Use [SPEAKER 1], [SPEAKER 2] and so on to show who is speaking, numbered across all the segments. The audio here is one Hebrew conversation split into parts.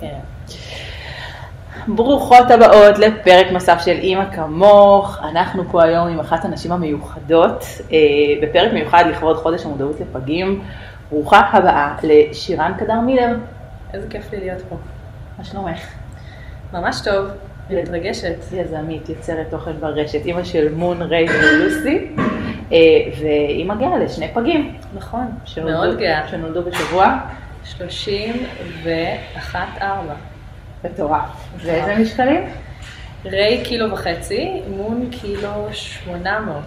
[SPEAKER 1] כן.
[SPEAKER 2] ברוכות הבאות לפרק נוסף של אימא כמוך. אנחנו פה היום עם אחת הנשים המיוחדות, אה, בפרק מיוחד לכבוד חודש המודעות לפגים. ברוכה הבאה לשירן קדר מילר.
[SPEAKER 1] איזה כיף לי להיות פה.
[SPEAKER 2] מה שלומך?
[SPEAKER 1] ממש טוב, אני מתרגשת.
[SPEAKER 2] יזמית, יוצרת תוכן ברשת, אימא של מון, ריי ולוסי, אה, ואימא גאה לשני פגים.
[SPEAKER 1] נכון,
[SPEAKER 2] שנולדו-
[SPEAKER 1] מאוד גאה.
[SPEAKER 2] שנולדו בשבוע.
[SPEAKER 1] 31 4.
[SPEAKER 2] מטורף. ואיזה משקלים?
[SPEAKER 1] ריי קילו וחצי, מון קילו 800.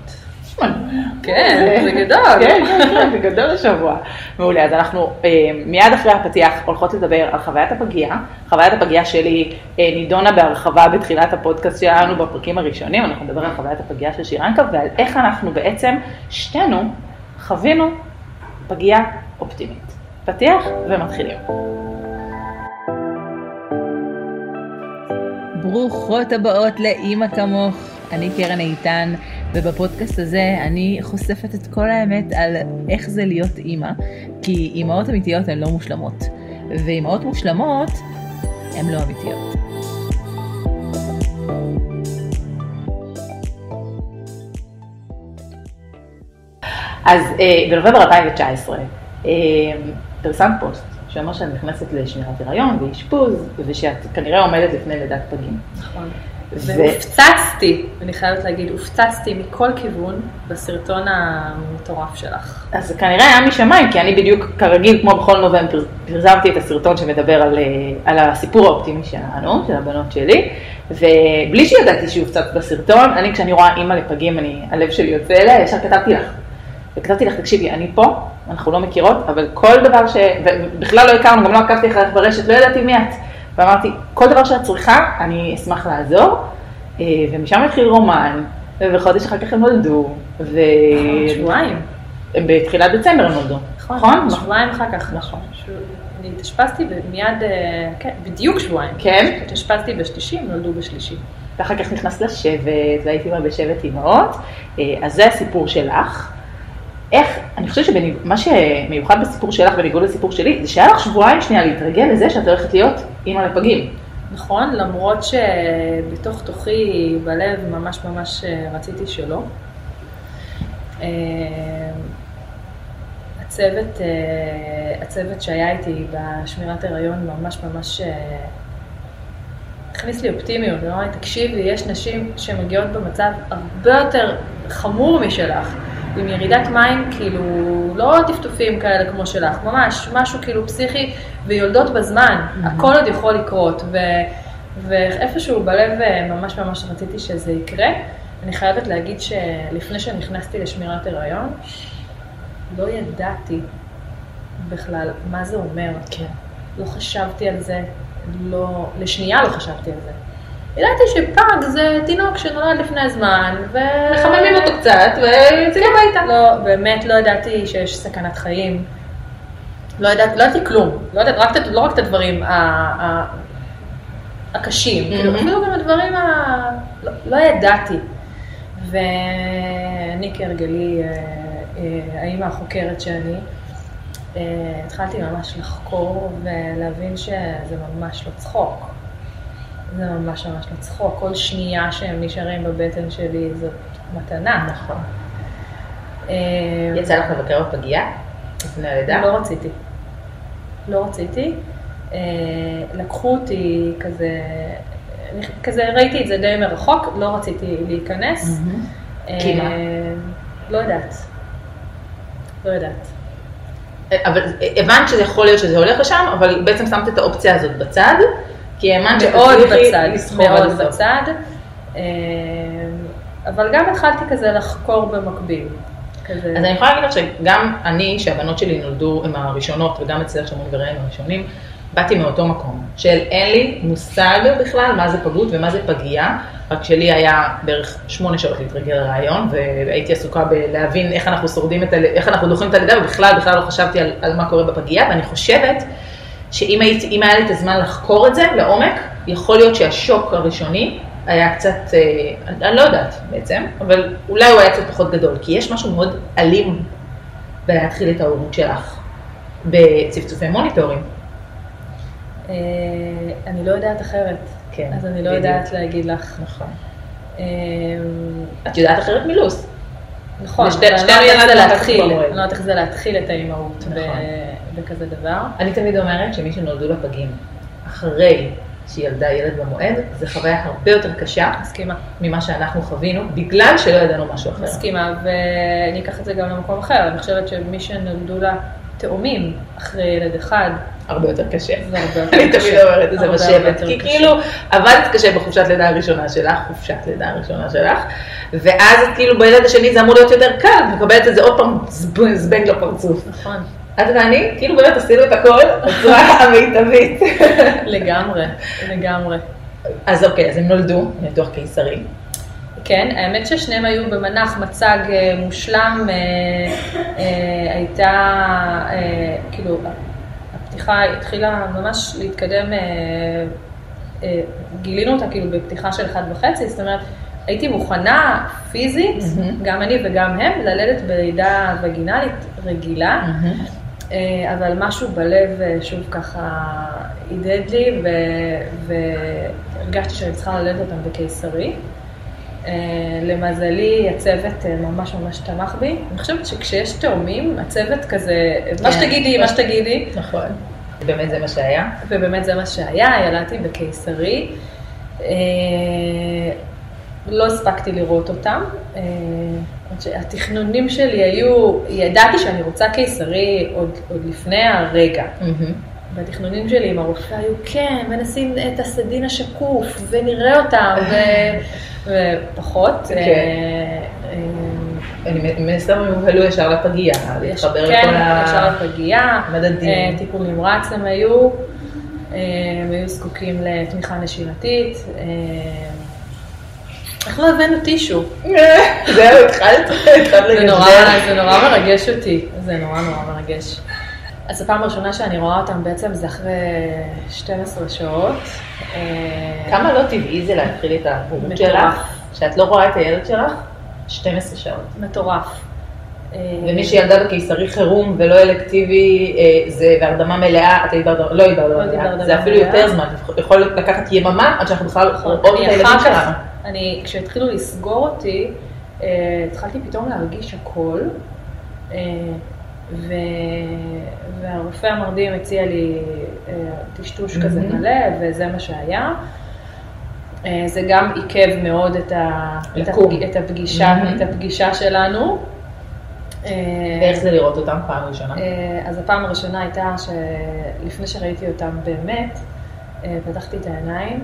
[SPEAKER 2] שמונה.
[SPEAKER 1] כן, זה גדול.
[SPEAKER 2] כן, כן, כן, זה גדול השבוע. מעולה, אז אנחנו אה, מיד אחרי הפתיח הולכות לדבר על חוויית הפגייה. חוויית הפגייה שלי אה, נידונה בהרחבה בתחילת הפודקאסט שלנו בפרקים הראשונים, אנחנו נדבר על חוויית הפגייה של שירנקה ועל איך אנחנו בעצם שתינו חווינו פגייה אופטימית. פתיח ומתחילים. ברוכות הבאות לאימא כמוך, אני קרן איתן, ובפודקאסט הזה אני חושפת את כל האמת על איך זה להיות אימא, כי אימהות אמיתיות הן לא מושלמות, ואימהות מושלמות הן לא אמיתיות. אז אה, בנובמבר 2019 פרסמת פוסט שאומר שאת נכנסת לשמירת הריון ואשפוז, ושאת כנראה עומדת לפני לידת פגים.
[SPEAKER 1] נכון.
[SPEAKER 2] ו-
[SPEAKER 1] והופצצתי, אני חייבת להגיד, הופצצתי מכל כיוון בסרטון המטורף שלך.
[SPEAKER 2] אז זה כנראה היה משמיים, כי אני בדיוק, כרגיל, כמו בכל נובמבר, פרסמתי את הסרטון שמדבר על, אה, על הסיפור האופטימי שלנו, של הבנות שלי, ובלי שידעתי שהופצץ בסרטון, אני כשאני רואה אימא לפגים, אני, הלב שלי יוצא אליה, ישר כתבתי לך. וכתבתי לך, תקשיבי, אני פה, אנחנו לא מכירות, אבל כל דבר ש... ובכלל לא הכרנו, גם לא עקבתי אחריך ברשת, לא ידעתי מי את. ואמרתי, כל דבר שאת צריכה, אני אשמח לעזור. אה, ומשם התחיל רומן, וחודש אחר כך הם נולדו, ו...
[SPEAKER 1] שבועיים.
[SPEAKER 2] הם בתחילת דצמבר הם נולדו, נכון?
[SPEAKER 1] שבועיים אחר כך.
[SPEAKER 2] נכון.
[SPEAKER 1] אני התאשפזתי ומיד, אה, כן, בדיוק שבועיים.
[SPEAKER 2] כן.
[SPEAKER 1] התאשפזתי בשלישי, הם נולדו בשלישי.
[SPEAKER 2] ואחר כך נכנסת לשבט, והייתי בה בשבט אימהות, אה, אז זה הסיפור שלך. איך, אני חושבת שמה שמיוחד בסיפור שלך בניגוד לסיפור שלי, זה שהיה לך שבועיים שנייה להתרגל לזה שאת הולכת להיות אימא לפגים.
[SPEAKER 1] נכון, למרות שבתוך תוכי, בלב, ממש ממש אה, רציתי שלא. אה, הצוות, אה, הצוות שהיה איתי בשמירת הריון ממש ממש הכניס לי אופטימיות, הוא אמר לי, תקשיבי, יש נשים שמגיעות במצב הרבה יותר חמור משלך, עם ירידת מים, כאילו, לא טפטופים כאלה כמו שלך, ממש, משהו כאילו פסיכי, ויולדות בזמן, הכל עוד יכול לקרות, ו, ואיפשהו בלב אה, ממש ממש רציתי שזה יקרה. אני חייבת להגיד שלפני שנכנסתי לשמירת הריון, לא ידעתי בכלל מה זה אומר.
[SPEAKER 2] כן.
[SPEAKER 1] לא חשבתי על זה, לא, לשנייה לא חשבתי על זה. ידעתי שפג זה תינוק שנולד לפני הזמן, ו...
[SPEAKER 2] מחממים אותו קצת ויוצאים הביתה.
[SPEAKER 1] לא, באמת לא ידעתי שיש סכנת חיים. לא ידעתי, לא ידעתי כלום. לא, ידעתי, רק, לא רק את הדברים ה, ה, הקשים, כאילו, אפילו גם הדברים ה... לא, לא ידעתי. ואני כהרגלי, אה, אה, האימא החוקרת שאני, אה, התחלתי ממש לחקור ולהבין שזה ממש לא צחוק. זה ממש ממש לא צחוק. כל שנייה שהם נשארים בבטן שלי זאת מתנה.
[SPEAKER 2] נכון.
[SPEAKER 1] אה,
[SPEAKER 2] יצא לך לבקר בפגייה? לפני הלידה?
[SPEAKER 1] לא רציתי. לא רציתי. אה, לקחו אותי כזה, אני- כזה ראיתי את זה די מרחוק, לא רציתי להיכנס.
[SPEAKER 2] מהמם.
[SPEAKER 1] אה,
[SPEAKER 2] כי מה?
[SPEAKER 1] לא יודעת. לא יודעת.
[SPEAKER 2] אבל הבנת שזה יכול להיות שזה הולך לשם, אבל בעצם שמת את האופציה הזאת בצד, כי האמנת
[SPEAKER 1] מאוד בצד, מאוד. בצד. אה, אבל גם התחלתי כזה לחקור במקביל. כזה,
[SPEAKER 2] אז אני יכולה להגיד לך שגם אני, שהבנות שלי נולדו עם הראשונות, וגם אצלך שמון וראם הראשונים, באתי מאותו מקום, של אין לי מושג בכלל מה זה פגות ומה זה פגייה, רק שלי היה בערך שמונה שעות להתרגל לרעיון, והייתי עסוקה בלהבין איך אנחנו שורדים את, ה- איך אנחנו דוחים את הלידה, ובכלל, בכלל לא חשבתי על, על מה קורה בפגייה, ואני חושבת שאם הייתי, אם היה לי את הזמן לחקור את זה לעומק, יכול להיות שהשוק הראשוני היה קצת, אה, אני לא יודעת בעצם, אבל אולי הוא היה קצת פחות גדול, כי יש משהו מאוד אלים בלהתחיל את ההורות שלך בצפצופי מוניטורים.
[SPEAKER 1] אה, אני לא יודעת אחרת.
[SPEAKER 2] כן,
[SPEAKER 1] אז אני לא
[SPEAKER 2] בדיוק.
[SPEAKER 1] יודעת להגיד לך.
[SPEAKER 2] נכון.
[SPEAKER 1] אה,
[SPEAKER 2] את יודעת אחרת מלו"ז.
[SPEAKER 1] נכון, אני לא יודעת איך זה להתחיל. אני לא יודעת איך זה להתחיל את האימהות
[SPEAKER 2] נכון.
[SPEAKER 1] בכזה דבר.
[SPEAKER 2] אני תמיד אומרת שמי שנולדו לה פגים אחרי שהיא ילדה ילד במועד, זו חוויה הרבה יותר קשה
[SPEAKER 1] מסכימה.
[SPEAKER 2] ממה שאנחנו חווינו, בגלל שלא ידענו משהו אחר.
[SPEAKER 1] מסכימה, ואני אקח את זה גם למקום אחר, אני חושבת שמי שנולדו לה תאומים אחרי ילד אחד,
[SPEAKER 2] הרבה יותר קשה. אני. תמיד אומרת את זה בשבט, כי. כאילו עבדת קשה בחופשת לידה הראשונה שלך, חופשת לידה הראשונה שלך, ואז כאילו בילד השני זה אמור להיות יותר קל, את מקבלת את זה עוד פעם זב- זבנג לפרצוף.
[SPEAKER 1] נכון,
[SPEAKER 2] את ואני, כאילו באמת עשינו את הכל בצורה המיטבית.
[SPEAKER 1] לגמרי, לגמרי.
[SPEAKER 2] אז אוקיי, אז הם נולדו, ניתוח קיסרי.
[SPEAKER 1] כן, האמת ששניהם היו במנח מצג אה, מושלם, אה, אה, הייתה, כאילו, הפתיחה התחילה ממש להתקדם, אה, אה, גילינו אותה כאילו בפתיחה של אחד וחצי, זאת אומרת, הייתי מוכנה פיזית,
[SPEAKER 2] מהמם.
[SPEAKER 1] גם אני וגם הם, ללדת בלידה וגינלית רגילה. אה, אבל משהו בלב אה, שוב ככה הדהד לי, והרגשתי שאני צריכה ללדת אותם בקיסרי. אה, למזלי, הצוות אה, ממש ממש תמך בי. אני חושבת שכשיש תאומים, הצוות כזה, מה
[SPEAKER 2] כן.
[SPEAKER 1] שתגידי, מה שתגידי,
[SPEAKER 2] נכון. באמת זה מה שהיה.
[SPEAKER 1] ובאמת זה מה שהיה, ילדתי בקיסרי. אה, לא הספקתי לראות אותם. עד שהתכנונים שלי היו, ידעתי שאני רוצה קיסרי עוד, עוד לפני הרגע. והתכנונים שלי עם הרופא היו, כן, ונשים את הסדין השקוף, ונראה אותם, ו... ופחות.
[SPEAKER 2] כן.
[SPEAKER 1] אה,
[SPEAKER 2] אני מנסה מבוהלו ישר לפגייה, להתחבר
[SPEAKER 1] כן,
[SPEAKER 2] לכל ה...
[SPEAKER 1] ישר לפגייה,
[SPEAKER 2] מדדים.
[SPEAKER 1] אה, טיפול נמרץ הם היו, אה, הם היו זקוקים לתמיכה נשימתית. אה, איך לא הבאנו טישו?
[SPEAKER 2] זהו, התחלת.
[SPEAKER 1] זה נורא מרגש אותי, זה נורא נורא מרגש. אז הפעם הראשונה שאני רואה אותם בעצם זה אחרי 12 שעות. אה,
[SPEAKER 2] כמה לא טבעי זה להתחיל את ההורות. שלך, שאת לא רואה את הילד שלך? 12 שעות.
[SPEAKER 1] מטורף. אה,
[SPEAKER 2] ומי שילדה בקיסרי חירום ולא אלקטיבי, אה, זה בהרדמה מלאה, את היית בהרדמה, לא היית
[SPEAKER 1] לא
[SPEAKER 2] בהרדמה
[SPEAKER 1] הייתי
[SPEAKER 2] מלאה, זה אפילו. יותר זמן, יכול לקחת יממה עד שאנחנו בכלל רואות את הילדים שלנו.
[SPEAKER 1] אני, כשהתחילו לסגור אותי, התחלתי פתאום להרגיש הכל, ו, והרופא המרדים הציע לי אה, טשטוש כזה
[SPEAKER 2] מהמם.
[SPEAKER 1] מלא, וזה מה שהיה. אה, זה גם עיכב מאוד את, ה, את. הפג, את, הפגישה,
[SPEAKER 2] מהמם.
[SPEAKER 1] את הפגישה שלנו. אה,
[SPEAKER 2] ואיך זה לראות אותם פעם ראשונה?
[SPEAKER 1] אז הפעם הראשונה הייתה שלפני שראיתי אותם באמת, פתחתי את העיניים,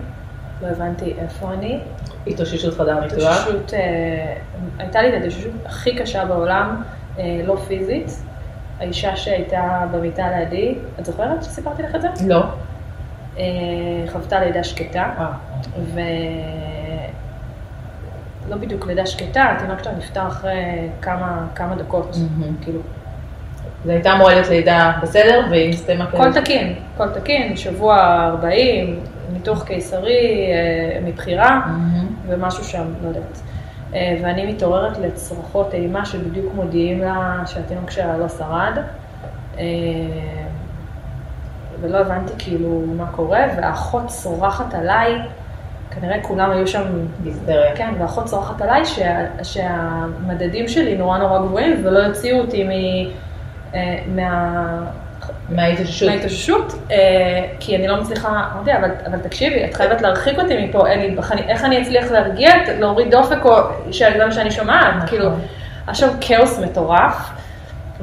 [SPEAKER 1] לא הבנתי איפה אני.
[SPEAKER 2] התאוששות חדר ניתוח?
[SPEAKER 1] התאוששות, הייתה לי את ההתאוששות הכי קשה בעולם, לא פיזית. האישה שהייתה במיטה לידי, את זוכרת שסיפרתי לך את זה?
[SPEAKER 2] לא.
[SPEAKER 1] אה, חוותה לידה שקטה,
[SPEAKER 2] אה,
[SPEAKER 1] ו... לא בדיוק לידה שקטה, התינוק שלה נפטר אחרי כמה, כמה דקות,
[SPEAKER 2] מהמם.
[SPEAKER 1] כאילו
[SPEAKER 2] זו הייתה אמורה להיות לידה בסדר, והיא נסתיימה
[SPEAKER 1] הכל תקין, הכל תקין, שבוע 40, ניתוח קיסרי אה, מבחירה,
[SPEAKER 2] מהמם.
[SPEAKER 1] ומשהו שם, לא יודעת. אה, ואני מתעוררת לצרחות אימה שבדיוק מודיעים לה שהתינוק שלה לא שרד. אה, ולא הבנתי כאילו מה קורה, והאחות צורחת עליי, כנראה כולם היו שם,
[SPEAKER 2] בהיסטריה.
[SPEAKER 1] כן, והאחות צורחת עליי שה, שהמדדים שלי נורא נורא גבוהים ולא יוציאו אותי מ, אה, מה...
[SPEAKER 2] מההתאוששות.
[SPEAKER 1] מההתאוששות, אה, כי אני לא מצליחה, אמרתי, אבל, אבל תקשיבי, את חייבת להרחיק אותי מפה, אין לי, איך אני- איך אני אצליח להרגיע, להוריד דופק, או שזה מה שאני שומעת,
[SPEAKER 2] נכון.
[SPEAKER 1] כאילו, היה שם כאוס מטורף,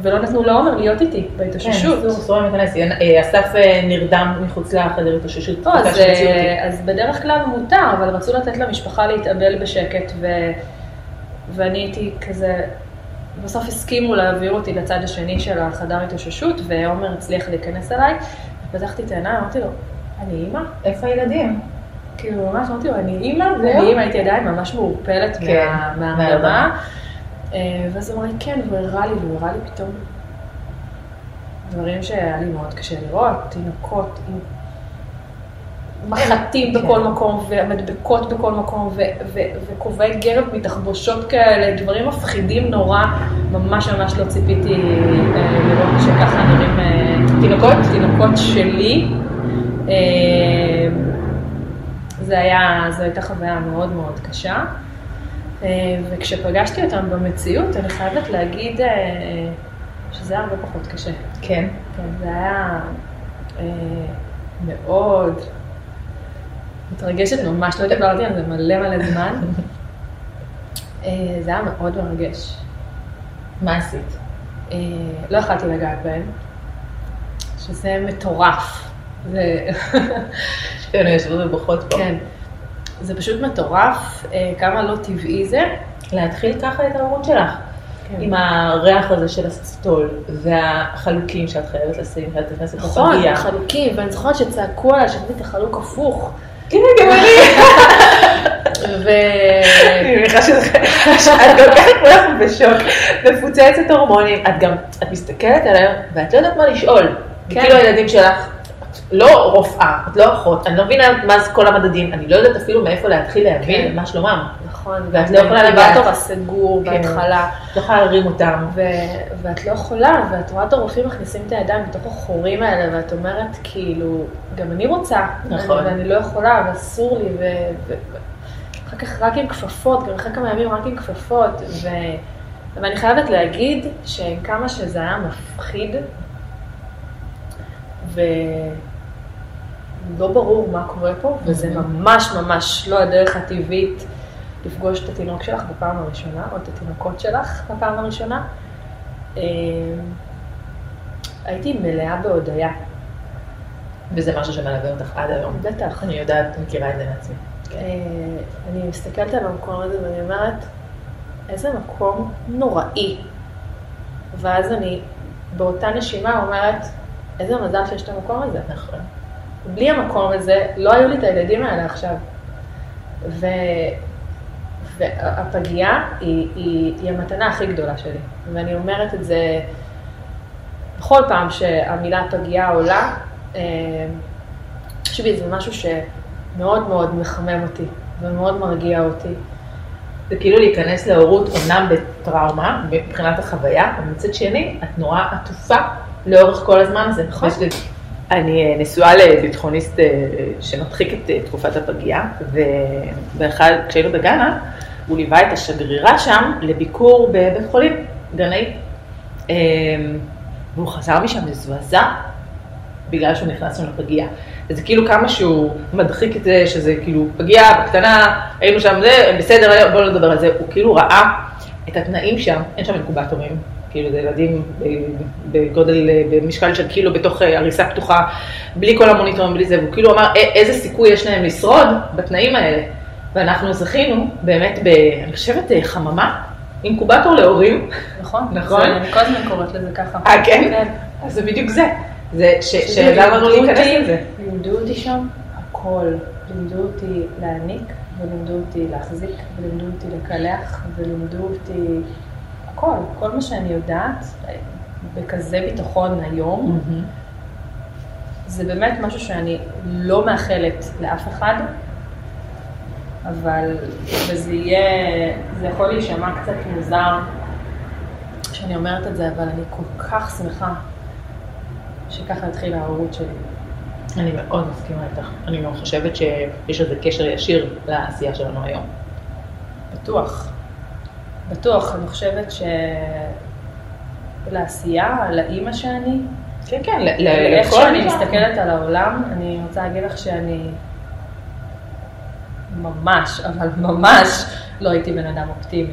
[SPEAKER 1] ולא נתנו לעומר להיות איתי
[SPEAKER 2] כן,
[SPEAKER 1] בהתאוששות.
[SPEAKER 2] אסור, אסור להיכנס. אה, אסף אה, נרדם מחוץ לחדר התאוששות.
[SPEAKER 1] לא, אז. אה, אז בדרך כלל מותר, אבל רצו לתת למשפחה להתאבל בשקט, ו, ואני הייתי כזה, בסוף הסכימו להעביר אותי לצד השני של החדר התאוששות, ועומר הצליח להיכנס אליי, פתחתי את העיניים, אמרתי לו, אני אימא?
[SPEAKER 2] איפה הילדים?
[SPEAKER 1] כאילו ממש אמרתי לו, אני אימא,
[SPEAKER 2] זהו?
[SPEAKER 1] אני אימא, הייתי עדיין ממש מעורפלת
[SPEAKER 2] כן.
[SPEAKER 1] אה, ואז הוא אמר לי, כן, והוא הראה לי, והוא הראה לי פתאום דברים שהיה לי מאוד קשה לראות, תינוקות עם מחטים
[SPEAKER 2] כן.
[SPEAKER 1] בכל מקום, ומדבקות בכל מקום, וכובעי גרב מתחבושות כאלה, דברים מפחידים נורא, ממש ממש לא ציפיתי אה, לראות שככה נראים אה,
[SPEAKER 2] תינוקות?
[SPEAKER 1] תינוקות שלי. אה, זה היה, זו הייתה חוויה מאוד מאוד קשה. וכשפגשתי אותם במציאות, אני חייבת להגיד שזה היה הרבה פחות קשה.
[SPEAKER 2] כן.
[SPEAKER 1] כן, זה היה מאוד מתרגשת ממש, לא דיברתי על זה מלא מלא זמן. אה, זה היה מאוד מרגש.
[SPEAKER 2] מה עשית?
[SPEAKER 1] אה, לא יכלתי לגעת בהם, שזה מטורף. זה...
[SPEAKER 2] שתינו יושבות ובוכות פה.
[SPEAKER 1] כן. זה פשוט מטורף, אה, כמה לא טבעי זה.
[SPEAKER 2] להתחיל ככה את ההורות שלך.
[SPEAKER 1] כן.
[SPEAKER 2] עם הריח הזה של הסטול, והחלוקים שאת חייבת לשים, ואת נכנסת
[SPEAKER 1] נכון,
[SPEAKER 2] לפגייה.
[SPEAKER 1] החלוקים, ואני זוכרת שצעקו עליי שעשיתי את החלוק הפוך.
[SPEAKER 2] כן, גם אני.
[SPEAKER 1] ו...
[SPEAKER 2] אני מניחה שזה, שאת כל כך כולך בשוק, מפוצצת הורמונים, את גם, את מסתכלת עליהם, ואת לא יודעת מה לשאול.
[SPEAKER 1] כן.
[SPEAKER 2] כאילו הילדים שלך, את לא רופאה, את לא אחות, אני לא מבינה מה זה כל המדדים, אני לא יודעת אפילו מאיפה להתחיל להבין
[SPEAKER 1] כן.
[SPEAKER 2] מה שלומם.
[SPEAKER 1] נכון,
[SPEAKER 2] ואת לא יכולה לגעת.
[SPEAKER 1] באינקובטור הסגור. בהתחלה.
[SPEAKER 2] את לא יכולה להרים אותם.
[SPEAKER 1] ו- ואת לא יכולה, ואת רואה את הרופאים מכניסים את הידיים בתוך החורים האלה, ואת אומרת, כאילו, גם אני רוצה,
[SPEAKER 2] נכון.
[SPEAKER 1] אני- ואני לא יכולה, ואסור לי, ו- ו- אחר כך רק עם כפפות, גם אחרי כמה ימים רק עם כפפות, ו... ואני חייבת להגיד שעם כמה שזה היה מפחיד, ולא ברור מה קורה פה, וזה ממש ממש לא הדרך הטבעית לפגוש את התינוק שלך בפעם הראשונה, או את התינוקות שלך בפעם הראשונה. אה, הייתי מלאה בהודיה,
[SPEAKER 2] וזה משהו שמלווה אותך עד היום.
[SPEAKER 1] בטח.
[SPEAKER 2] אני יודעת, מכירה את זה מעצמי.
[SPEAKER 1] אה, אני מסתכלת על המקום הזה ואני אומרת, איזה מקום נוראי. ואז אני באותה נשימה אומרת, איזה מזל שיש את המקום הזה.
[SPEAKER 2] נכון.
[SPEAKER 1] בלי המקום הזה, לא היו לי את הילדים האלה עכשיו. ו... והפגייה היא, היא, היא המתנה הכי גדולה שלי. ואני אומרת את זה בכל פעם שהמילה פגייה עולה. אה, תחשבי, זה משהו שמאוד מאוד מחמם אותי ומאוד מרגיע אותי.
[SPEAKER 2] זה כאילו להיכנס להורות אומנם בטראומה, מבחינת החוויה, אבל מצד שני, את נורא עטופה לאורך כל הזמן הזה.
[SPEAKER 1] נכון.
[SPEAKER 2] אני אה, נשואה לביטחוניסט אה, שמדחיק את אה, תקופת הפגייה, ואחד, כשהיינו בגאנה, הוא ליווה את השגרירה שם לביקור בבית חולים, גנאי. אה, והוא חזר משם מזועזע בגלל שהוא נכנס שם לפגייה. וזה כאילו כמה שהוא מדחיק את זה, שזה כאילו פגייה בקטנה, היינו שם, זה בסדר, בואו נדבר על זה. הוא כאילו ראה את התנאים שם, אין שם אינקובטורים, כאילו זה ילדים ב- בגודל, במשקל של קילו בתוך אה, הריסה פתוחה, בלי כל המוניטורים, בלי זה, והוא כאילו אמר "א- איזה סיכוי יש להם לשרוד בתנאים האלה. ואנחנו זכינו באמת ב, אני חושבת, אה, חממה, אינקובטור להורים.
[SPEAKER 1] נכון?
[SPEAKER 2] נכון.
[SPEAKER 1] אני כל הזמן קוראת לזה ככה.
[SPEAKER 2] אה, כן? אז זה בדיוק זה. זה שעזר לנו
[SPEAKER 1] לימדו
[SPEAKER 2] להיכנס לזה.
[SPEAKER 1] לימדו אותי שם הכל. לימדו אותי להעניק, ולימדו אותי להחזיק, ולימדו אותי לקלח, ולימדו אותי הכל. כל מה שאני יודעת, בכזה ביטחון היום, זה באמת משהו שאני לא מאחלת לאף אחד, אבל, וזה יהיה, זה יכול להישמע קצת מוזר שאני אומרת את זה, אבל אני כל כך שמחה שככה התחילה ההורות שלי.
[SPEAKER 2] אני מאוד מסכימה איתך. אני גם חושבת שיש לזה קשר ישיר לעשייה שלנו היום.
[SPEAKER 1] בטוח. בטוח, אני חושבת שלעשייה, לאימא שאני,
[SPEAKER 2] כן, כן, ל- ל-
[SPEAKER 1] איך
[SPEAKER 2] לכל
[SPEAKER 1] שאני. מסתכלת על העולם, אני רוצה להגיד לך שאני ממש, אבל ממש לא הייתי בן אדם אופטימי.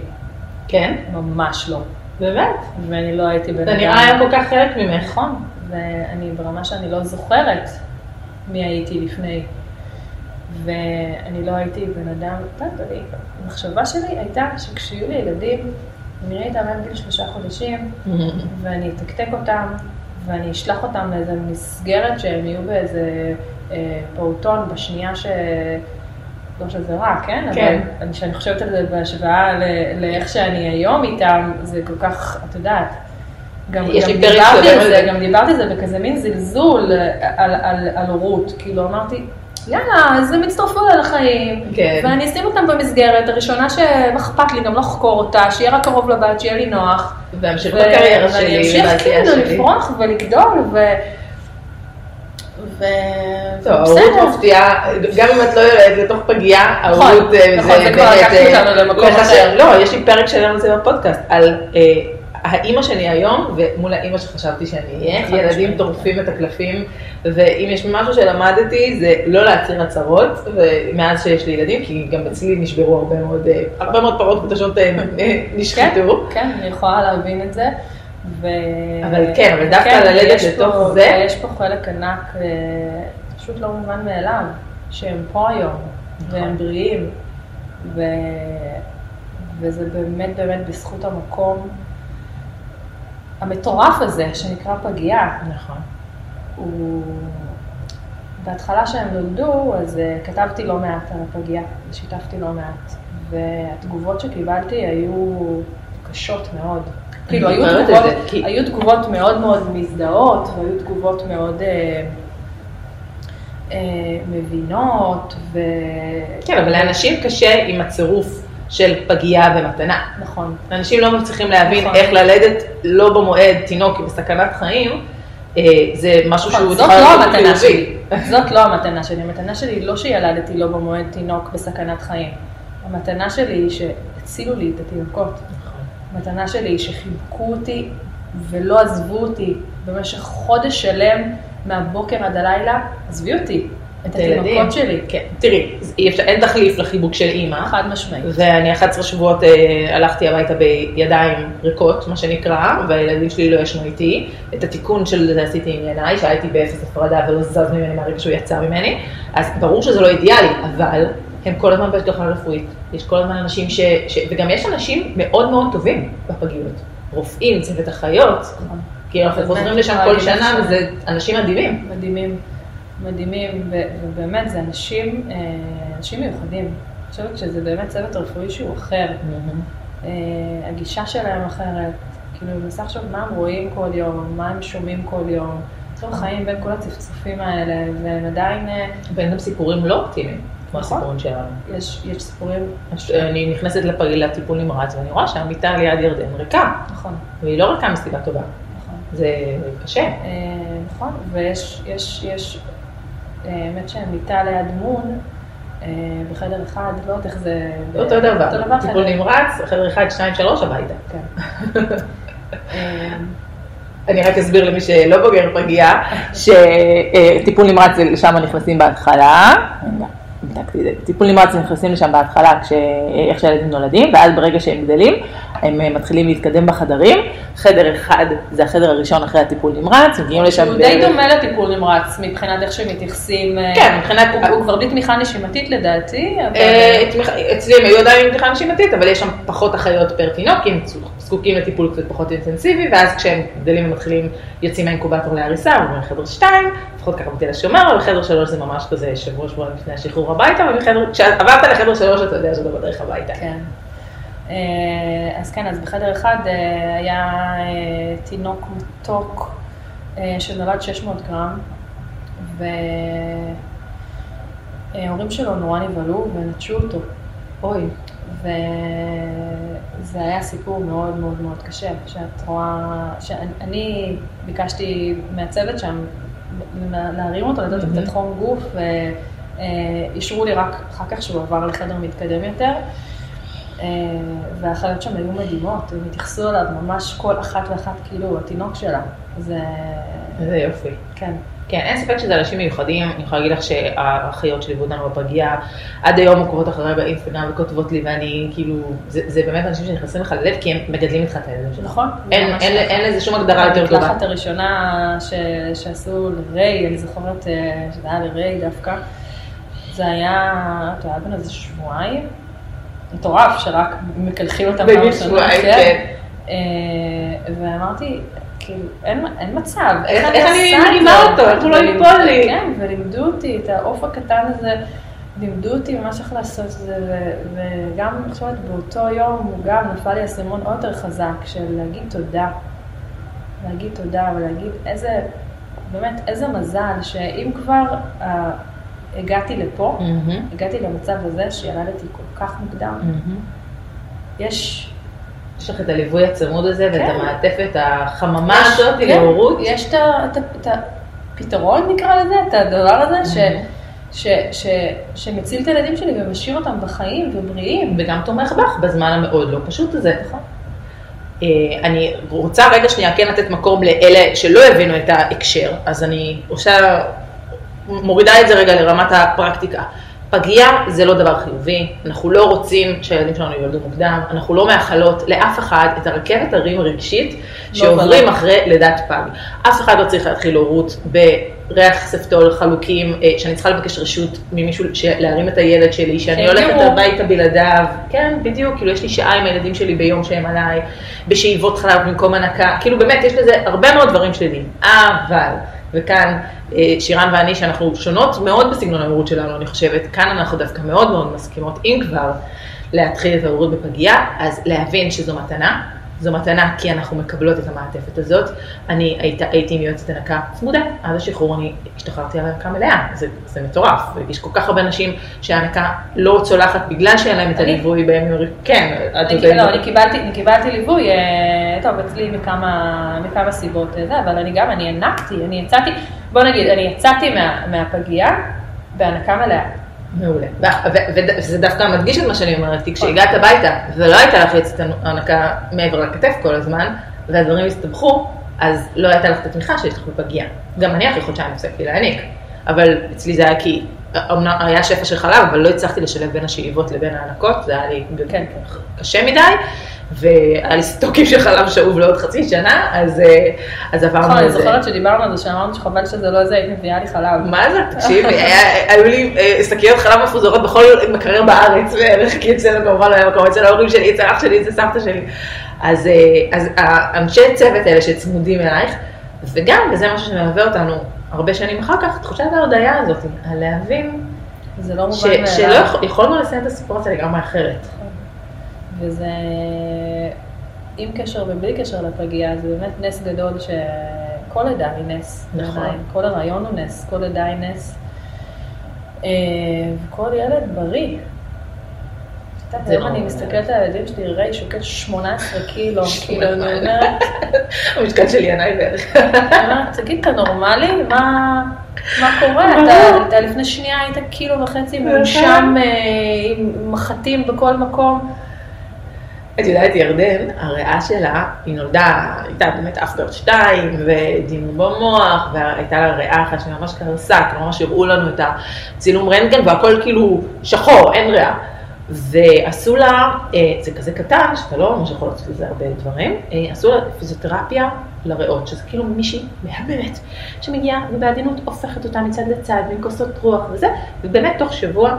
[SPEAKER 2] כן,
[SPEAKER 1] ממש לא.
[SPEAKER 2] באמת.
[SPEAKER 1] ואני לא הייתי בן
[SPEAKER 2] זה
[SPEAKER 1] אדם...
[SPEAKER 2] נראה היה כל כך חלק ממך.
[SPEAKER 1] נכון, ואני ברמה שאני לא זוכרת מי הייתי לפני. ואני לא הייתי בן אדם, אני- המחשבה שלי הייתה שכשיהיו לי ילדים, אני אראה איתם עד גיל שלושה חודשים, ואני אתקתק אותם, ואני אשלח אותם לאיזה מסגרת שהם יהיו באיזה אה, פעוטון בשנייה ש... לא שזה רע, כן?
[SPEAKER 2] כן.
[SPEAKER 1] אבל אני- כשאני חושבת על זה בהשוואה ל- לאיך שאני היום איתם, זה כל כך, את יודעת. גם,
[SPEAKER 2] יש
[SPEAKER 1] גם דיברתי על
[SPEAKER 2] על
[SPEAKER 1] זה. גם דיברתי על זה בכזה מין זלזול על, על, על הורות. כאילו אמרתי, יאללה, אז הם יצטרפו אליי לחיים,
[SPEAKER 2] כן.
[SPEAKER 1] ואני אשים אותם במסגרת, הראשונה שאכפת לי, גם לא לחקור אותה, שיהיה רק קרוב לבית, שיהיה לי נוח.
[SPEAKER 2] והמשיך
[SPEAKER 1] ו-
[SPEAKER 2] בקריירה
[SPEAKER 1] ואני
[SPEAKER 2] שלי,
[SPEAKER 1] אמשיך
[SPEAKER 2] ובעשייה
[SPEAKER 1] כאילו. לפרוח ולגדול, ו...
[SPEAKER 2] טוב, ההורות. מפתיעה, גם אם את לא יולדת לתוך פגייה,
[SPEAKER 1] נכון,
[SPEAKER 2] ההורות אה,
[SPEAKER 1] נכון, זה כבר
[SPEAKER 2] באמת,
[SPEAKER 1] לקחתי
[SPEAKER 2] אה,
[SPEAKER 1] אותנו למקום אחר.
[SPEAKER 2] לא, יש לי פרק זה בפודקאסט, על אה, האימא שלי היום ומול האימא שחשבתי שאני אהיה, ילדים
[SPEAKER 1] משמעית.
[SPEAKER 2] טורפים את הקלפים, ואם יש משהו שלמדתי זה לא להצהיר הצהרות, מאז שיש לי ילדים, כי גם אצלי נשברו הרבה מאוד, אה, הרבה מאוד פרות קדושות אה, אה, נשחטו.
[SPEAKER 1] כן, אני יכולה להבין את זה. ו...
[SPEAKER 2] אבל כן, אבל דווקא
[SPEAKER 1] כן,
[SPEAKER 2] ללדת לתוך
[SPEAKER 1] פה-
[SPEAKER 2] זה-
[SPEAKER 1] יש פה חלק ענק, פשוט לא מובן מאליו, שהם פה היום,
[SPEAKER 2] נכון.
[SPEAKER 1] והם בריאים, ו... וזה באמת באמת בזכות המקום המטורף הזה, שנקרא פגייה.
[SPEAKER 2] נכון.
[SPEAKER 1] הוא... בהתחלה שהם נולדו, אז uh, כתבתי לא מעט על הפגייה, שיתפתי לא מעט, והתגובות שקיבלתי היו קשות מאוד. כאילו, היו תגובות,
[SPEAKER 2] כי-
[SPEAKER 1] היו תגובות מאוד מאוד מזדהות, והיו תגובות מאוד אה, אה, מבינות, ו...
[SPEAKER 2] כן, אבל לאנשים קשה עם הצירוף של פגייה ומתנה.
[SPEAKER 1] נכון.
[SPEAKER 2] אנשים לא מצליחים להבין
[SPEAKER 1] נכון.
[SPEAKER 2] איך ללדת לא במועד תינוק בסכנת חיים, אה, זה משהו שהוא
[SPEAKER 1] נכון, זאת
[SPEAKER 2] צריך
[SPEAKER 1] לא
[SPEAKER 2] להיות
[SPEAKER 1] המתנה. שלי. זאת לא המתנה שלי. המתנה שלי היא לא שילדתי לא במועד תינוק בסכנת חיים. המתנה שלי היא שהצילו לי את התינוקות. המתנה שלי היא שחיבקו אותי ולא עזבו אותי במשך חודש שלם, מהבוקר עד הלילה, עזבי אותי, את. התינוקות שלי.
[SPEAKER 2] כן, תראי, אי אפשר, אין תחליף לחיבוק של אימא.
[SPEAKER 1] חד משמעית.
[SPEAKER 2] ואני 11 שבועות אה, הלכתי הביתה בידיים ריקות, מה שנקרא, והילדים שלי לא ישנו איתי. את התיקון של זה עשיתי עם ינאי, שהייתי באפס הפרדה ולא זז ממני מהרגע שהוא יצא ממני. אז ברור שזה לא אידיאלי, אבל הם כל הזמן בהשגחה רפואית. יש כל הזמן אנשים ש... ש... וגם יש אנשים מאוד מאוד טובים בפגיות. רופאים, צוות אחיות,
[SPEAKER 1] נכון.
[SPEAKER 2] כי אנחנו חוזרים לשם כל שנה וזה אנשים מדהימים.
[SPEAKER 1] מדהימים, מדהימים, ובאמת זה אנשים, אה, אנשים מיוחדים. אני חושבת שזה באמת צוות רפואי שהוא אחר. אה, הגישה שלהם אחרת. כאילו, אני מנסה לחשוב מה הם רואים כל יום, מה הם שומעים כל יום. צריכים חיים בין כל הצפצופים האלה, והם עדיין, אה,
[SPEAKER 2] ואין גם סיפורים לא אופטימיים, כמו
[SPEAKER 1] נכון.
[SPEAKER 2] הסיפורים שלנו.
[SPEAKER 1] יש, יש סיפורים,
[SPEAKER 2] אני נכנסת לפ- לטיפול נמרץ ואני רואה שהמיטה ליד ירדן ריקה,
[SPEAKER 1] נכון,
[SPEAKER 2] והיא לא ריקה מסיבה טובה,
[SPEAKER 1] נכון.
[SPEAKER 2] זה קשה.
[SPEAKER 1] נכון, ויש, יש, יש, האמת שמיטה ליד מון, אה, בחדר אחד, לא יודעת איך זה...
[SPEAKER 2] אותו דבר, טיפול נמרץ, חדר 1, 2, 3 הביתה.
[SPEAKER 1] כן. אה,
[SPEAKER 2] אני רק אסביר למי שלא בוגר פגייה, שטיפול נמרץ זה לשם נכנסים בהתחלה, טיפול נמרץ נכנסים לשם בהתחלה, איך שהילדים נולדים, ואז ברגע שהם גדלים, הם אה, מתחילים להתקדם בחדרים. חדר אחד זה החדר הראשון אחרי הטיפול נמרץ, מגיעים לשם
[SPEAKER 1] שהוא די דומה לטיפול נמרץ מבחינת איך שהם מתייחסים. אה,
[SPEAKER 2] כן, מבחינת-
[SPEAKER 1] הוא- הוא כבר בלי תמיכה נשימתית לדעתי, אבל...
[SPEAKER 2] אה, אצלי הם היו עדיין עם תמיכה נשימתית, אבל יש שם פחות אחיות פר תינוק, כי הם זקוקים לטיפול קצת פחות אינטנסיבי, ואז כשהם גדלים הם מתחילים, יוצאים מהאינקובטור להריסה, עוברים לחדר 2, לפחות ככה בתל השומר, אבל חדר 3 זה ממש כזה שבוע שבועיים לפני השחרור הביתה, ומחדר, כשעברת לחדר 3 אתה יודע שאתה בדרך הביתה.
[SPEAKER 1] כן. אה, אז כן, אז בחדר אחד אה, היה אה, תינוק מתוק שנולד 600 גרם, וההורים שלו נורא נבהלו ונטשו אותו.
[SPEAKER 2] אוי,
[SPEAKER 1] וזה היה סיפור מאוד מאוד מאוד קשה, שאת רואה, שאני ביקשתי מהצוות שם להרים אותו, לתת לו. קצת חום גוף, ואישרו לי רק אחר כך שהוא עבר לחדר מתקדם יותר. אה, והאחיות שם היו מדהימות, הם התייחסו אליו ממש כל אחת ואחת כאילו התינוק שלה. זה...
[SPEAKER 2] איזה יופי.
[SPEAKER 1] כן.
[SPEAKER 2] כן, אין ספק שזה אנשים מיוחדים, אני יכולה להגיד לך שהאחיות שליוו אותנו בפגייה, עד היום עוקבות אחריי באינסטגרם וכותבות לי, ואני כאילו, זה, זה באמת אנשים שנכנסים לך ללב, כי הם מגדלים איתך את הילדים שלך.
[SPEAKER 1] נכון.
[SPEAKER 2] אין, אין,
[SPEAKER 1] ככה.
[SPEAKER 2] אין לזה שום הגדרה יותר טובה.
[SPEAKER 1] המקלחת הראשונה ש... שעשו לריי, אני זוכרת אה, שזה היה לריי דווקא, זה היה, אתה יודע, בן איזה שבועיים, מטורף שרק מקלחים אותם
[SPEAKER 2] שבועיים, כן.
[SPEAKER 1] אה, ואמרתי, כאילו, אין, אין מצב,
[SPEAKER 2] איך-
[SPEAKER 1] אני
[SPEAKER 2] איך אני
[SPEAKER 1] עושה את
[SPEAKER 2] מרימה
[SPEAKER 1] זה?
[SPEAKER 2] אותו? איך הוא לא ייפול לי?
[SPEAKER 1] כן, ולימדו אותי את העוף הקטן הזה. לימדו אותי ממש איך לעשות את זה, ו- וגם, אני חושבת, באותו יום הוא גם נפל לי אסימון עוד יותר חזק של להגיד תודה. להגיד תודה ולהגיד איזה, באמת, איזה מזל שאם כבר הגעתי לפה,
[SPEAKER 2] מהמם,
[SPEAKER 1] הגעתי למצב הזה שילדתי כל כך מוקדם,
[SPEAKER 2] מהמם.
[SPEAKER 1] יש...
[SPEAKER 2] יש לך את הליווי הצמוד הזה, ואת
[SPEAKER 1] כן.
[SPEAKER 2] המעטפת החממה הזאת
[SPEAKER 1] כן,
[SPEAKER 2] להורות.
[SPEAKER 1] יש את את את הפתרון נקרא לזה, את הדבר הזה, ש,
[SPEAKER 2] Mhm.
[SPEAKER 1] ש, ש, שמציל את הילדים שלי ומשאיר אותם בחיים ובריאים.
[SPEAKER 2] וגם תומך בך בזמן המאוד לא פשוט הזה.
[SPEAKER 1] נכון.
[SPEAKER 2] אה, אני רוצה רגע שנייה כן לתת מקום לאלה שלא הבינו את ההקשר, אז אני עושה, מורידה את זה רגע לרמת הפרקטיקה. פגייה זה לא דבר חיובי, אנחנו לא רוצים שהילדים שלנו ייוולדו מוקדם, אנחנו לא מאחלות לאף אחד את הרכבת הרים הרגשית שעוברים
[SPEAKER 1] ולא.
[SPEAKER 2] אחרי לידת פג. אף אחד לא צריך להתחיל הורות בריח ספטול חלוקים, אה, שאני צריכה לבקש רשות ממישהו להרים את הילד שלי, שאני הולכת. הביתה בלעדיו, כן, בדיוק, כאילו יש לי שעה עם הילדים שלי ביום שהם עליי, בשאיבות חלב במקום הנקה, כאילו באמת יש לזה הרבה מאוד דברים שליליים, אבל, וכאן אה, שירן ואני, שאנחנו שונות מאוד בסגנון ההורות שלנו, אני חושבת, כאן אנחנו דווקא מאוד מאוד מסכימות, אם כבר להתחיל את ההורות בפגייה, אז להבין שזו מתנה. זו מתנה כי אנחנו מקבלות את המעטפת הזאת. אני היית, הייתי עם יועצת הנקה צמודה, עד השחרור אני השתחררתי על הנקה מלאה, זה, זה מטורף. יש כל כך הרבה נשים שההנקה לא צולחת בגלל שאין להם את? הליווי בימים הראשונים. כן, את
[SPEAKER 1] אני,
[SPEAKER 2] עוד-
[SPEAKER 1] לא, אני קיבלתי, אני קיבלתי ליווי, אה, טוב, אצלי מכמה, מכמה סיבות, אה, זה, אבל אני גם, אני הענקתי, אני יצאתי, בוא נגיד, אני יצאתי מה, מהפגייה בהנקה מלאה.
[SPEAKER 2] מעולה. וזה דווקא מדגיש את מה שאני אומרת, כי כשהגעת הביתה ולא הייתה לך יועצת הנקה מעבר לכתף כל הזמן, והדברים הסתבכו, אז לא הייתה לך את התמיכה שיש לך בפגייה. גם אני אחרי חודשיים הפסקתי להעניק, אבל אצלי זה היה כי, אמנם היה שפע של חלב, אבל לא הצלחתי לשלב בין השאיבות לבין ההנקות, זה היה לי
[SPEAKER 1] כן, כן.
[SPEAKER 2] קשה מדי, והיה לי סטוקים של חלב שאוב לעוד חצי שנה, אז, אה, אז עברנו
[SPEAKER 1] נכון, אני
[SPEAKER 2] את זה.
[SPEAKER 1] זוכרת שדיברנו על זה, שאמרנו שחבל שזה לא זה, היית מביאה לי חלב.
[SPEAKER 2] מה זה? תקשיבי, היו לי אה, שקיות חלב מפוזרות בכל מקרר בארץ, כי אצלנו כמובן לא היה מקום, אצל ההורים שלי, אצל אח שלי, אצל סבתא שלי. אז אה, אז האנשי צוות האלה שצמודים אלייך, וגם, וזה משהו שמלווה אותנו הרבה שנים אחר כך, תחושת ההודיה הזאת, על להבין
[SPEAKER 1] זה לא מובן מאליו.
[SPEAKER 2] שלא יכול- יכולנו לסיים את הסיפור הזה לגמרי אחרת.
[SPEAKER 1] וזה, עם קשר ובלי קשר לפגייה, זה באמת נס גדול שכל לידה היא נס.
[SPEAKER 2] נכון.
[SPEAKER 1] כל הרעיון הוא נס, כל לידה היא נס. אה, וכל ילד בריא. את יודעת,
[SPEAKER 2] זה
[SPEAKER 1] היום
[SPEAKER 2] לא-
[SPEAKER 1] אני מסתכלת על הילדים שלי, ריי שוקל 18 קילו, כאילו, אני אומרת,
[SPEAKER 2] המשקל שלי עיניי בערך.
[SPEAKER 1] אני אומרת, תגיד, אתה נורמלי? מה מה קורה?
[SPEAKER 2] ברור.
[SPEAKER 1] אתה- אתה לפני שנייה היית קילו וחצי מונשם אה, עם מחטים בכל מקום.
[SPEAKER 2] את יודעת, ירדן, הריאה שלה, היא נולדה, הייתה באמת אפגרד 2, ודימו במוח, והייתה לה ריאה אחת שממש קרסה, כאילו ממש הראו לנו את הצילום רנטגן, והכל כאילו שחור, אין ריאה. ועשו לה, אה, זה כזה קטן, שאתה לא ממש יכול לעשות לזה הרבה דברים, אה, עשו לה פיזיותרפיה לריאות, שזה כאילו מישהי מהממת, שמגיעה ובעדינות הופכת אותה מצד לצד, עם כוסות רוח וזה, ובאמת תוך שבוע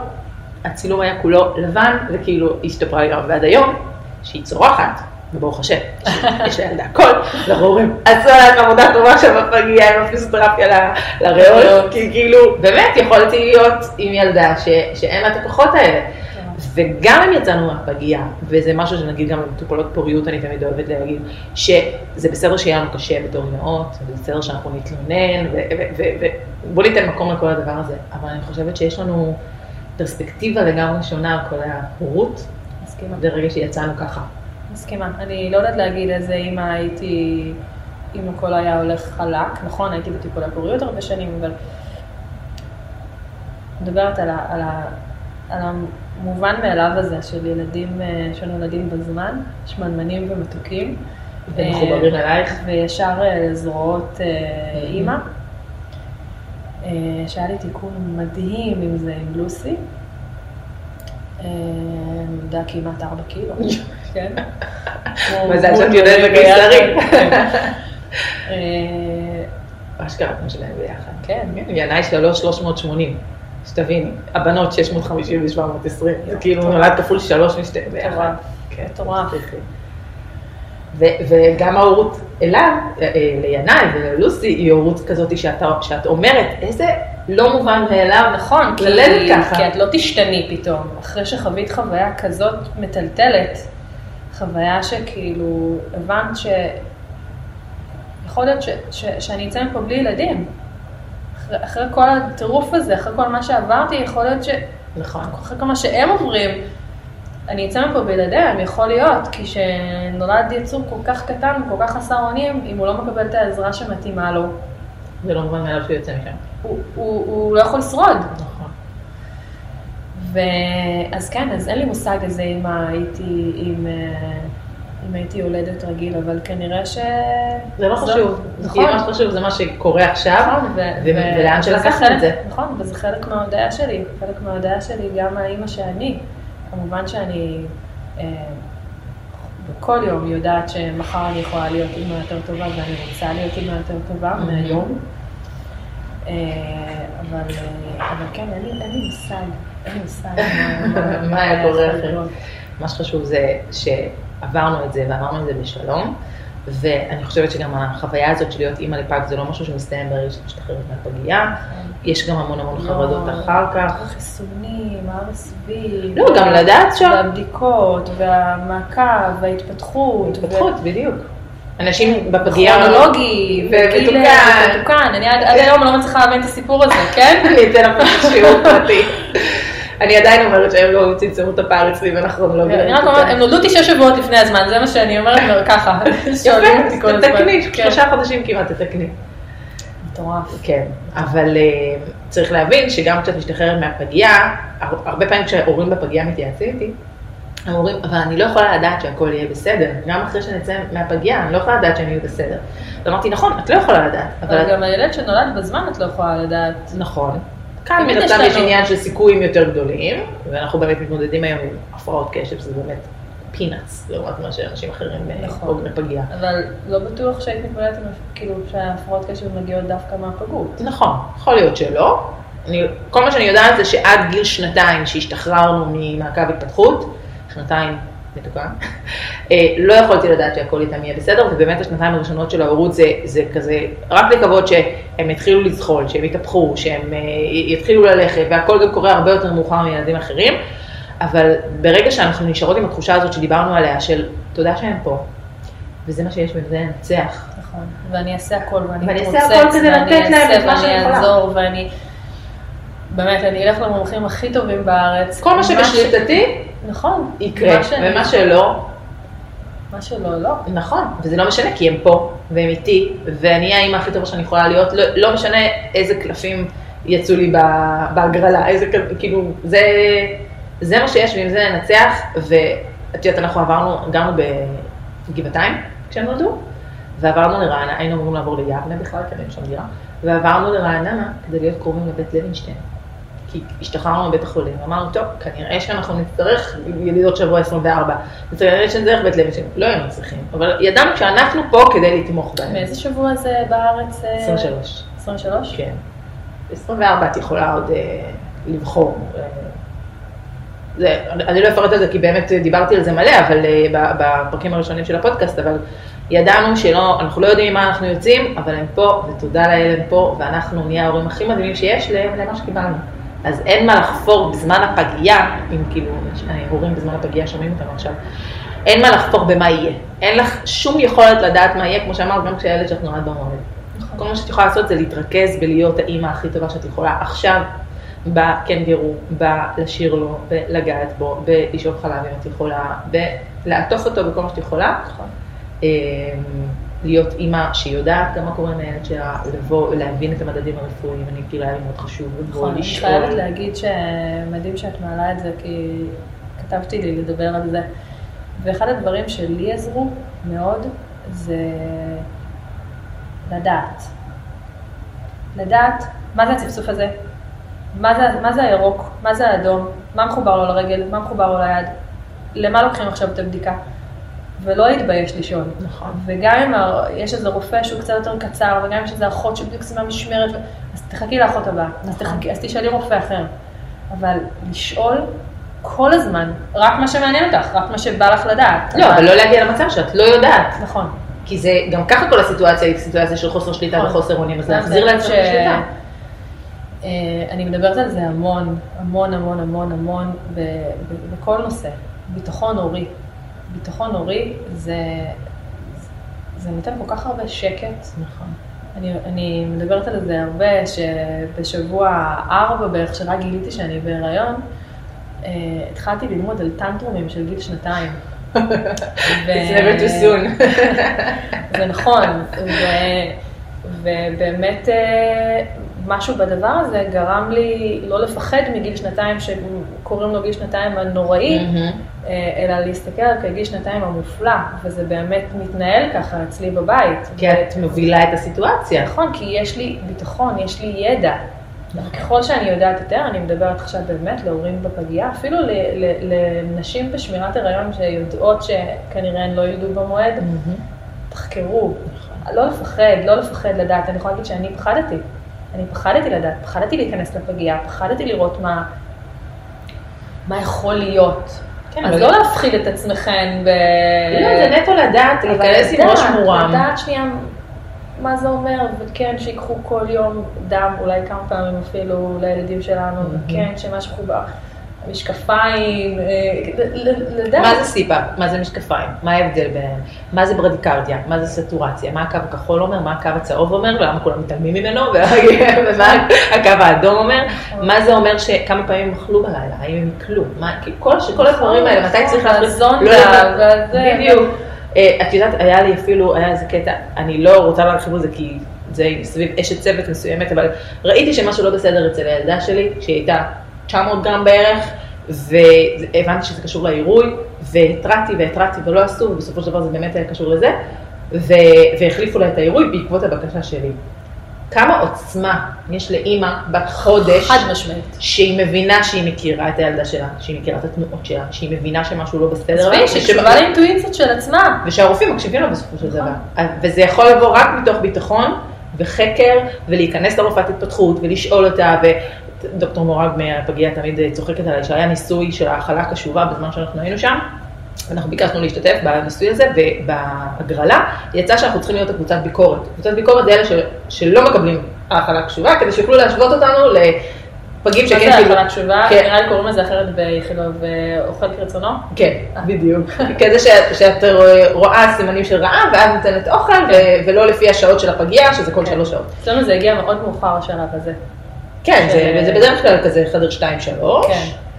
[SPEAKER 2] הצילום היה כולו לבן, וכאילו השתפרה לגמרי, ועד היום, שהיא צורחת, וברוך השם, יש לה ילדה הכל, אנחנו אומרים, עשו לה עבודה טובה שם בפגייה עם הפיזיותרפיה לריאות, כי כאילו, באמת יכולתי להיות עם ילדה ש- שאין לה את הכוחות האלה. וגם אם יצאנו מהפגייה, וזה משהו שנגיד גם במטופלות פוריות, אני תמיד אוהבת להגיד, שזה בסדר שיהיה לנו קשה בתור אימהות, זה בסדר שאנחנו נתלונן, ובוא ניתן מקום לכל הדבר הזה, אבל אני חושבת שיש לנו פרספקטיבה לגמרי שונה על כל ההורות,
[SPEAKER 1] מסכימה.
[SPEAKER 2] ברגע שיצאנו ככה.
[SPEAKER 1] מסכימה. אני לא יודעת להגיד איזה אימא הייתי, אם הכל היה הולך חלק. נכון, הייתי בטיפולי פוריות הרבה שנים, אבל... מדברת על, ה, על, ה, על המובן מאליו הזה של ילדים אה, שנולדים בזמן, שמנמנים ומתוקים.
[SPEAKER 2] ומחוברים
[SPEAKER 1] אה,
[SPEAKER 2] אלייך.
[SPEAKER 1] וישר אה, לזרועות אימא. שהיה לי תיקון מדהים עם זה, עם לוסי. נולדה כמעט ארבע קילו, כן?
[SPEAKER 2] מזל שאת יודעת בקיסרי. אשכרה, כמו שלהם ביחד.
[SPEAKER 1] כן,
[SPEAKER 2] ינאי שלוש, 380. שתביני, הבנות 650 ו-720, זה כאילו נולד כפול שלוש משתיהם ביחד.
[SPEAKER 1] מטורף.
[SPEAKER 2] כן, וגם ההורות אליו, אה, אה, לינאי וללוסי, היא הורות כזאת שאת אומרת, איזה לא מובן מאליו,
[SPEAKER 1] נכון,
[SPEAKER 2] ללדת ככה.
[SPEAKER 1] כי את לא תשתני פתאום. אחרי שחווית חוויה כזאת מטלטלת, חוויה שכאילו הבנת ש... יכול להיות ש, ש, שאני אצא מפה בלי ילדים. אחרי, אחרי כל הטירוף הזה, אחרי כל מה שעברתי, יכול להיות ש...
[SPEAKER 2] נכון.
[SPEAKER 1] אחרי כל מה שהם עוברים, אני אצא מפה בלעדיהם, יכול להיות, כי שנולד יצור כל כך קטן, כל כך חסר אונים, אם הוא לא מקבל את העזרה שמתאימה לו,
[SPEAKER 2] זה לא מובן מאליו שהוא יוצא משם.
[SPEAKER 1] הוא, הוא, הוא לא יכול לשרוד.
[SPEAKER 2] נכון.
[SPEAKER 1] ואז כן, אז אין לי מושג על זה אם הייתי, אם, אה, אם הייתי יולדת רגיל, אבל כנראה ש...
[SPEAKER 2] זה לא חשוב.
[SPEAKER 1] נכון.
[SPEAKER 2] כי מה שחשוב זה מה שקורה עכשיו,
[SPEAKER 1] נכון,
[SPEAKER 2] ולאן
[SPEAKER 1] חלק-
[SPEAKER 2] את זה.
[SPEAKER 1] נכון, וזה חלק מההודעה שלי, חלק מההודעה שלי גם האימא שאני. כמובן שאני אה, בכל יום יודעת שמחר אני יכולה להיות אימא יותר טובה ואני רוצה להיות אימא יותר טובה. מהיום. אה, אבל, אבל כן, אין לי, מושג, אין לי מושג מה-
[SPEAKER 2] היה קורה אחרת. מה שחשוב זה שעברנו את זה ועברנו את זה בשלום, ואני חושבת שגם החוויה הזאת של להיות אימא לפג זה לא משהו שמסתיים ברגע שאת משתחררת מהפגייה, יש גם המון המון חרדות
[SPEAKER 1] לא,
[SPEAKER 2] אחר כך.
[SPEAKER 1] החיסונים, ה-RSV.
[SPEAKER 2] לא, גם לדעת שם.
[SPEAKER 1] והבדיקות, והמעקב, וההתפתחות.
[SPEAKER 2] התפתחות, בדיוק. אנשים בפגייה...
[SPEAKER 1] כרונולוגי,
[SPEAKER 2] ו-
[SPEAKER 1] וגיל
[SPEAKER 2] מתוקן.
[SPEAKER 1] מתוקן. אני עד עד היום לא מצליחה להבין את הסיפור הזה, כן?
[SPEAKER 2] אני אתן לך שיעור פרטי. אני עדיין אומרת שהם לא צמצמו את הפער אצלי בין הכרונולוגיה.
[SPEAKER 1] אני רק אומרת, הם נולדו תשעה שבועות לפני הזמן, זה מה שאני אומרת לו ככה.
[SPEAKER 2] יפה. תתקני,
[SPEAKER 1] כן.
[SPEAKER 2] שלושה חודשים כמעט תתקני.
[SPEAKER 1] מטורף.
[SPEAKER 2] כן, אבל אה, צריך להבין שגם כשאת משתחררת מהפגייה, הר- הרבה פעמים כשהורים בפגייה מתייעצים איתי, הם אומרים, אבל אני לא יכולה לדעת שהכל יהיה בסדר, גם אחרי שנצא מהפגייה, אני לא יכולה לדעת שהם יהיו בסדר. ואמרתי, נכון, את לא יכולה לדעת, אבל.
[SPEAKER 1] גם הילד שנולד בזמן את לא יכולה לדעת.
[SPEAKER 2] נכון. כאן מן הסתם יש עניין של סיכויים יותר גדולים, ואנחנו באמת מתמודדים היום עם הפרעות קשב, שזה באמת פינאץ, לעומת מה שאנשים אחרים אה,
[SPEAKER 1] נכון.
[SPEAKER 2] בפגייה.
[SPEAKER 1] אבל לא בטוח שהיית מתמודדת עם, כאילו, שההפרעות קשב מגיעות דווקא מהפגות.
[SPEAKER 2] נכון, יכול להיות שלא. אני, כל מה שאני יודעת זה שעד גיל שנתיים שהשתחררנו ממעקב התפתחות, שנתיים מתוקן, אה, לא יכולתי לדעת שהכל איתם יהיה בסדר, ובאמת השנתיים הראשונות של ההורות זה, זה כזה, רק לקוות שהם יתחילו לזחול, שהם יתהפכו, שהם אה, יתחילו ללכת, והכל גם קורה הרבה יותר מאוחר מילדים אחרים, אבל ברגע שאנחנו נשארות עם התחושה הזאת שדיברנו עליה, של תודה שהם פה, וזה מה שיש בזה לנצח.
[SPEAKER 1] נכון. ואני אעשה הכל, ואני אתרוצץ, ואני אעשה, ואני. אעזור, ואני... באמת, אני אלך למומחים הכי טובים בארץ.
[SPEAKER 2] כל מה שבשליטתי
[SPEAKER 1] נכון.
[SPEAKER 2] יקרה,
[SPEAKER 1] שאני-
[SPEAKER 2] ומה שלא,
[SPEAKER 1] מה שלא, לא.
[SPEAKER 2] נכון, וזה לא משנה כי הם פה, והם איתי, ואני האימא הכי טובה שאני יכולה להיות, לא, לא משנה איזה קלפים יצאו לי בהגרלה, איזה, כאילו, זה, זה מה שיש ועם זה ננצח, ואת יודעת, אנחנו עברנו, גרנו בגבעתיים כשהם נולדו, ועברנו לרעננה, היינו אמורים לעבור ליבנה בכלל, כי היינו שם דירה, ועברנו לרעננה כדי להיות קרובים לבית לוינשטיין. כי השתחררנו מבית החולים, אמרנו, טוב, כנראה שאנחנו נצטרך ילידות שבוע 24, כנראה שנצטרך בית לוינשטיין, לא היינו צריכים, אבל ידענו שאנחנו פה כדי לתמוך בהם.
[SPEAKER 1] מאיזה שבוע זה בארץ? אה,
[SPEAKER 2] 23.
[SPEAKER 1] 23?
[SPEAKER 2] כן. 24 את יכולה עוד אה, לבחור. אה, זה, אני לא אפרט על זה כי באמת דיברתי על זה מלא, אבל בפרקים הראשונים של הפודקאסט, אבל ידענו שלא, אנחנו לא יודעים עם מה אנחנו יוצאים, אבל הם פה, ותודה לאל הם פה, ואנחנו נהיה ההורים הכי מדהימים שיש למה שקיבלנו. אז אין מה לחפור בזמן הפגייה, אם כאילו, יש- אה, הורים בזמן הפגייה שומעים אותנו עכשיו, אין מה לחפור במה יהיה. אין לך שום יכולת לדעת מה יהיה, כמו שאמרת, גם כשהילד שלך נולד במועד.
[SPEAKER 1] נכון.
[SPEAKER 2] כל מה שאת יכולה לעשות זה להתרכז בלהיות האימא הכי טובה שאת יכולה עכשיו, בקנגרו, בלשיר לו, בלגעת בו, בלשאוב חלב אם את יכולה, בלעטוף אותו בכל מה שאת יכולה.
[SPEAKER 1] נכון.
[SPEAKER 2] להיות אימא שיודעת גם מה קורה עם הילד שלה, לבוא ולהבין את המדדים הרפואיים, אני כאילו היה לי מאוד חשוב לבוא
[SPEAKER 1] נכון, אני
[SPEAKER 2] לשאול.
[SPEAKER 1] חייבת להגיד שמדהים שאת מעלה את זה, כי כתבתי לי לדבר על זה. ואחד הדברים שלי עזרו מאוד, זה לדעת. לדעת מה זה הצפצוף הזה, מה זה, מה זה הירוק, מה זה האדום, מה מחובר לו לרגל, מה מחובר לו ליד, למה לוקחים עכשיו את הבדיקה. ולא להתבייש לשאול.
[SPEAKER 2] נכון.
[SPEAKER 1] וגם אם יש איזה רופא שהוא קצת יותר קצר, וגם אם יש איזה אחות שבדיוק סיימה משמרת, אז תחכי לאחות הבאה, אז, תחכי, אז תשאלי רופא אחר. אבל לשאול כל הזמן, רק מה שמעניין אותך, רק מה שבא לך לדעת.
[SPEAKER 2] לא, אבל לא להגיע למצב שאת לא יודעת,
[SPEAKER 1] נכון.
[SPEAKER 2] כי זה, גם ככה כל הסיטואציה היא סיטואציה של חוסר שליטה
[SPEAKER 1] נכון.
[SPEAKER 2] וחוסר אונים, אז
[SPEAKER 1] זה
[SPEAKER 2] להחזיר לעצמך
[SPEAKER 1] ש-
[SPEAKER 2] שליטה.
[SPEAKER 1] אה, אני מדברת על זה המון, המון, המון, המון, המון, בכל נושא. ביטחון הורי. ביטחון הורי זה, זה נותן כל כך הרבה שקט.
[SPEAKER 2] נכון.
[SPEAKER 1] אני, אני מדברת על זה הרבה, שבשבוע ארבע בערך, שרק גיליתי שאני בהיריון, אה, התחלתי ללמוד על טנטרומים של גיל שנתיים. ו-
[SPEAKER 2] It's never too soon.
[SPEAKER 1] זה נכון, ו... ובאמת אה, משהו בדבר הזה גרם לי לא לפחד מגיל שנתיים, שקוראים לו גיל שנתיים הנוראי, אה, אלא להסתכל על כגיל שנתיים המופלא, וזה באמת מתנהל ככה אצלי בבית.
[SPEAKER 2] כי את מובילה את הסיטואציה.
[SPEAKER 1] נכון, כי יש לי ביטחון, יש לי ידע. ככל שאני יודעת יותר, אני מדברת עכשיו באמת להורים בפגייה, אפילו לנשים בשמירת הריון שיודעות שכנראה הן לא ילדו במועד, תחקרו. לא לפחד, לא לפחד לדעת. אני יכולה להגיד שאני פחדתי. אני פחדתי לדעת, פחדתי להיכנס לפגייה, פחדתי לראות מה, מה יכול להיות.
[SPEAKER 2] כן,
[SPEAKER 1] אז
[SPEAKER 2] אבל-
[SPEAKER 1] לא להפחיד את עצמכם ב...
[SPEAKER 2] לא, זה נטו לדעת, להיכנס עם ראש מורם.
[SPEAKER 1] לדעת שנייה מה זה אומר, וכן שיקחו כל יום דם, אולי כמה פעמים אפילו לילדים שלנו, וכן שמשהו חובר, משקפיים, אה, לדעת.
[SPEAKER 2] מה זה סיבה? מה זה משקפיים? מה ההבדל ביניהם? מה זה ברדיקרדיה? מה זה סטורציה? מה הקו הכחול אומר? מה הקו הצהוב אומר? ולמה כולם מתעלמים ממנו? ומה הקו האדום אומר? מה זה אומר שכמה פעמים הם אכלו בלילה? האם הם יקלו? כאילו, כל, הדברים האלה, מתי צריך להחליט?
[SPEAKER 1] והזונדה,
[SPEAKER 2] לא יודעת.
[SPEAKER 1] והזה.
[SPEAKER 2] בדיוק. אה, את יודעת, היה לי אפילו, היה איזה קטע, אני לא רוצה להרחיב על זה כי זה סביב אשת צוות מסוימת, אבל ראיתי שמשהו לא בסדר אצל הילדה שלי, שהיא הייתה 900 גרם בערך, והבנתי שזה קשור לעירוי, והתרעתי והתרעתי ולא עשו, ובסופו של דבר זה באמת היה קשור לזה, ו- והחליפו לה את העירוי בעקבות הבקשה שלי. כמה עוצמה יש לאימא בת חודש,
[SPEAKER 1] חד משמעית.
[SPEAKER 2] שהיא מבינה שהיא מכירה את הילדה שלה, שהיא מכירה את התנועות שלה, שהיא מבינה שמשהו לא בסדר,
[SPEAKER 1] עזבי,
[SPEAKER 2] ושב-
[SPEAKER 1] שקשובה לאינטואיציות של עצמה.
[SPEAKER 2] ושהרופאים מקשיבים לה בסופו של. דבר. וזה יכול לבוא רק מתוך ביטחון וחקר, ולהיכנס לרופאת התפתחות ולשאול אותה, ודוקטור מורג מהפגייה תמיד צוחקת עליי, שהיה ניסוי של האכלה קשובה בזמן שאנחנו היינו שם. אנחנו ביקשנו להשתתף בניסוי הזה, ובהגרלה יצא שאנחנו צריכים להיות הקבוצת ביקורת. קבוצת ביקורת זה אלה של, שלא מקבלים האכלה קשובה, כדי שיוכלו להשוות אותנו לפגים
[SPEAKER 1] מה
[SPEAKER 2] שכן
[SPEAKER 1] זה
[SPEAKER 2] קיבלו.
[SPEAKER 1] אכלה תשובה?
[SPEAKER 2] כן.
[SPEAKER 1] נראה לי קוראים לזה אחרת באיכילוב, אוכל כרצונו.
[SPEAKER 2] כן, בדיוק. כזה שאת, שאת רואה סימנים של רעב, ואז נותנת אוכל, ו- ולא לפי השעות של הפגייה, שזה כל שלוש שעות.
[SPEAKER 1] אצלנו זה הגיע מאוד מאוחר השלב הזה.
[SPEAKER 2] כן, זה, זה בדרך כלל כזה חדר שתיים שלוש.
[SPEAKER 1] כן.
[SPEAKER 2] אה,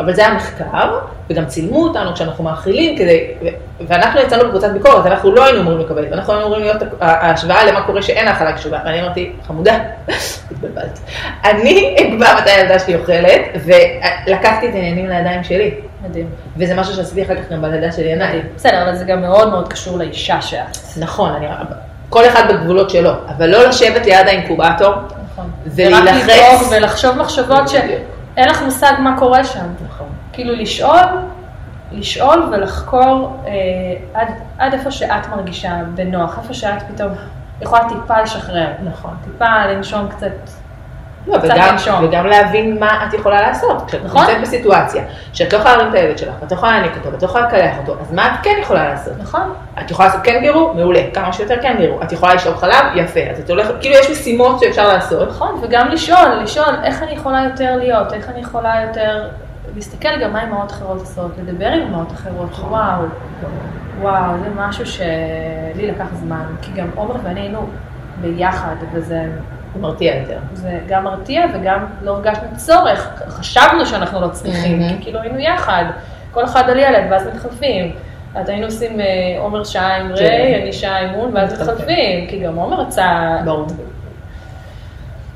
[SPEAKER 2] אבל זה היה מחקר, וגם צילמו אותנו כשאנחנו מאכילים, כדי, ואנחנו יצאנו בקבוצת ביקורת, אנחנו לא היינו אמורים לקבל, ואנחנו היינו אמורים להיות ההשוואה למה קורה שאין האכלה קשובה, ואני אמרתי, חמודה, התבלבלת. אני אקבע מתי הילדה שלי אוכלת, ולקחתי את העניינים לידיים שלי,
[SPEAKER 1] מדהים.
[SPEAKER 2] וזה משהו שעשיתי אחר כך גם בלידה של ינאי.
[SPEAKER 1] בסדר, אבל זה גם מאוד מאוד קשור לאישה שאת.
[SPEAKER 2] נכון, אני, כל אחד בגבולות שלו, אבל לא לשבת ליד האינקובטור,
[SPEAKER 1] נכון.
[SPEAKER 2] ולהילחץ.
[SPEAKER 1] ורק לדאוג ולחשוב מחשבות שאין לך מושג מה קורה שם.
[SPEAKER 2] נכון.
[SPEAKER 1] כאילו לשאול, לשאול ולחקור אה, עד, עד איפה שאת מרגישה בנוח, איפה שאת פתאום יכולה טיפה לשחרר.
[SPEAKER 2] נכון.
[SPEAKER 1] טיפה לנשום קצת.
[SPEAKER 2] לא, וגם. וגם להבין מה את יכולה לעשות. כשאת
[SPEAKER 1] נכון.
[SPEAKER 2] נמצאת בסיטואציה, שאת לא יכולה להרים את הילד שלך, ואת לא יכולה להעניק אותו, ואת לא יכולה לקלח אותו, אז מה את כן יכולה לעשות?
[SPEAKER 1] נכון?
[SPEAKER 2] את יכולה לעשות קנגרו? מעולה. כמה שיותר קנגרו. את יכולה לשאוב חלב? יפה. אז את הולכת, כאילו יש משימות שאפשר לעשות.
[SPEAKER 1] נכון, וגם לשאול, לשאול איך אני יכולה יותר להיות, איך אני יכולה יותר להסתכל גם מה אמהות אחרות עושות, לדבר עם אמהות אחרות, וואו, וואו, זה משהו שלי לקח זמן, כי גם עומר ואני היינו ביחד, וזה
[SPEAKER 2] זה מרתיע יותר.
[SPEAKER 1] זה גם מרתיע וגם לא הרגשנו צורך, חשבנו שאנחנו לא צריכים,
[SPEAKER 2] מהמם.
[SPEAKER 1] כי כאילו היינו יחד, כל אחד על ילד, ואז מתחלפים. אז היינו עושים אה, עומר שעה עם
[SPEAKER 2] כן.
[SPEAKER 1] ריי, אני שעה עם מון, ואז
[SPEAKER 2] מתחלפים.
[SPEAKER 1] כי גם עומר רצה...
[SPEAKER 2] ברור.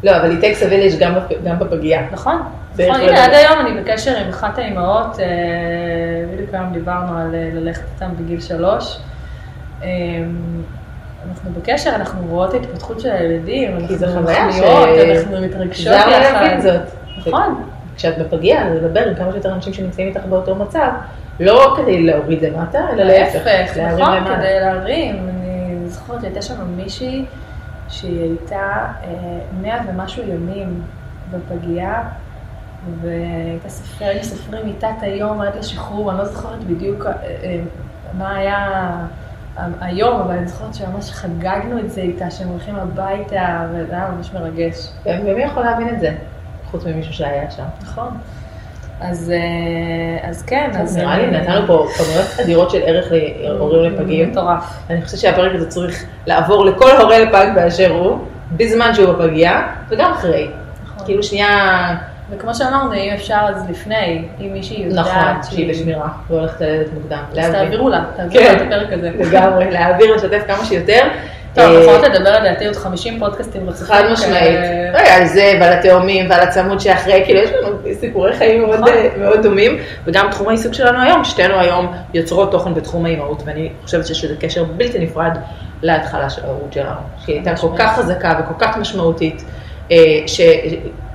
[SPEAKER 2] לא, אבל היא a village גם בפ- גם בפגייה.
[SPEAKER 1] נכון, נכון,
[SPEAKER 2] לא
[SPEAKER 1] הנה עד. היום אני בקשר עם אחת האימהות, אה, בדיוק היום דיברנו על אה, ללכת איתם בגיל שלוש. אנחנו בקשר, אנחנו רואות התפתחות של הילדים, אנחנו מחמיאות,
[SPEAKER 2] ש-
[SPEAKER 1] אנחנו מתרגשות יחד.
[SPEAKER 2] להבין זאת.
[SPEAKER 1] נכון,
[SPEAKER 2] כשאת בפגייה, לדבר עם כמה שיותר אנשים שנמצאים איתך באותו מצב, לא כדי להוריד למטה, אלא להפך, להרים
[SPEAKER 1] נכון. כדי להרים. אני זוכרת שהייתה שם מישהי שהיא הייתה אה, מאה ומשהו ימים בפגייה, והייתה סופר, היינו סופרים מיטת היום עד לשחרור, אני לא זוכרת בדיוק אה, אה, מה היה היום, אבל אני זוכרת שממש חגגנו את זה איתה, שהם הולכים הביתה, וזה היה ממש מרגש.
[SPEAKER 2] ומי יכול להבין את זה? חוץ ממישהו שהיה שם.
[SPEAKER 1] נכון. אז, אה, אז כן, אז...
[SPEAKER 2] נראה לי נתנו פה כמויות אדירות של ערך להורים לפגים.
[SPEAKER 1] מטורף.
[SPEAKER 2] אני חושבת שהפרק הזה צריך לעבור לכל הורה לפג באשר הוא, בזמן שהוא בפגייה, וגם אחרי.
[SPEAKER 1] נכון.
[SPEAKER 2] כאילו שנייה,
[SPEAKER 1] וכמו שאמרנו, אם אפשר אז לפני, אם מישהי יודעת
[SPEAKER 2] נכון, שהיא בשמירה, והולכת ללדת מוקדם.
[SPEAKER 1] אז. תעבירו לה, תעבירו
[SPEAKER 2] כן.
[SPEAKER 1] את הפרק הזה.
[SPEAKER 2] לגמרי, להעביר, לשתף כמה שיותר.
[SPEAKER 1] טוב,
[SPEAKER 2] אה,
[SPEAKER 1] יכולת לדבר לדעתי עוד 50 פודקאסטים רצופים.
[SPEAKER 2] חד משמעית.
[SPEAKER 1] אה,
[SPEAKER 2] רגע, על זה ועל התאומים ועל הצמוד שאחרי, כאילו יש לנו סיפורי חיים מאוד,
[SPEAKER 1] נכון.
[SPEAKER 2] אה, מאוד דומים, וגם תחום העיסוק שלנו היום, שתינו היום יוצרות תוכן בתחום האימהות, ואני חושבת שיש לזה קשר בלתי נפרד להתחלה של ההורות שלנו, שהיא הייתה כל. כך חזקה וכל כך משמעותית,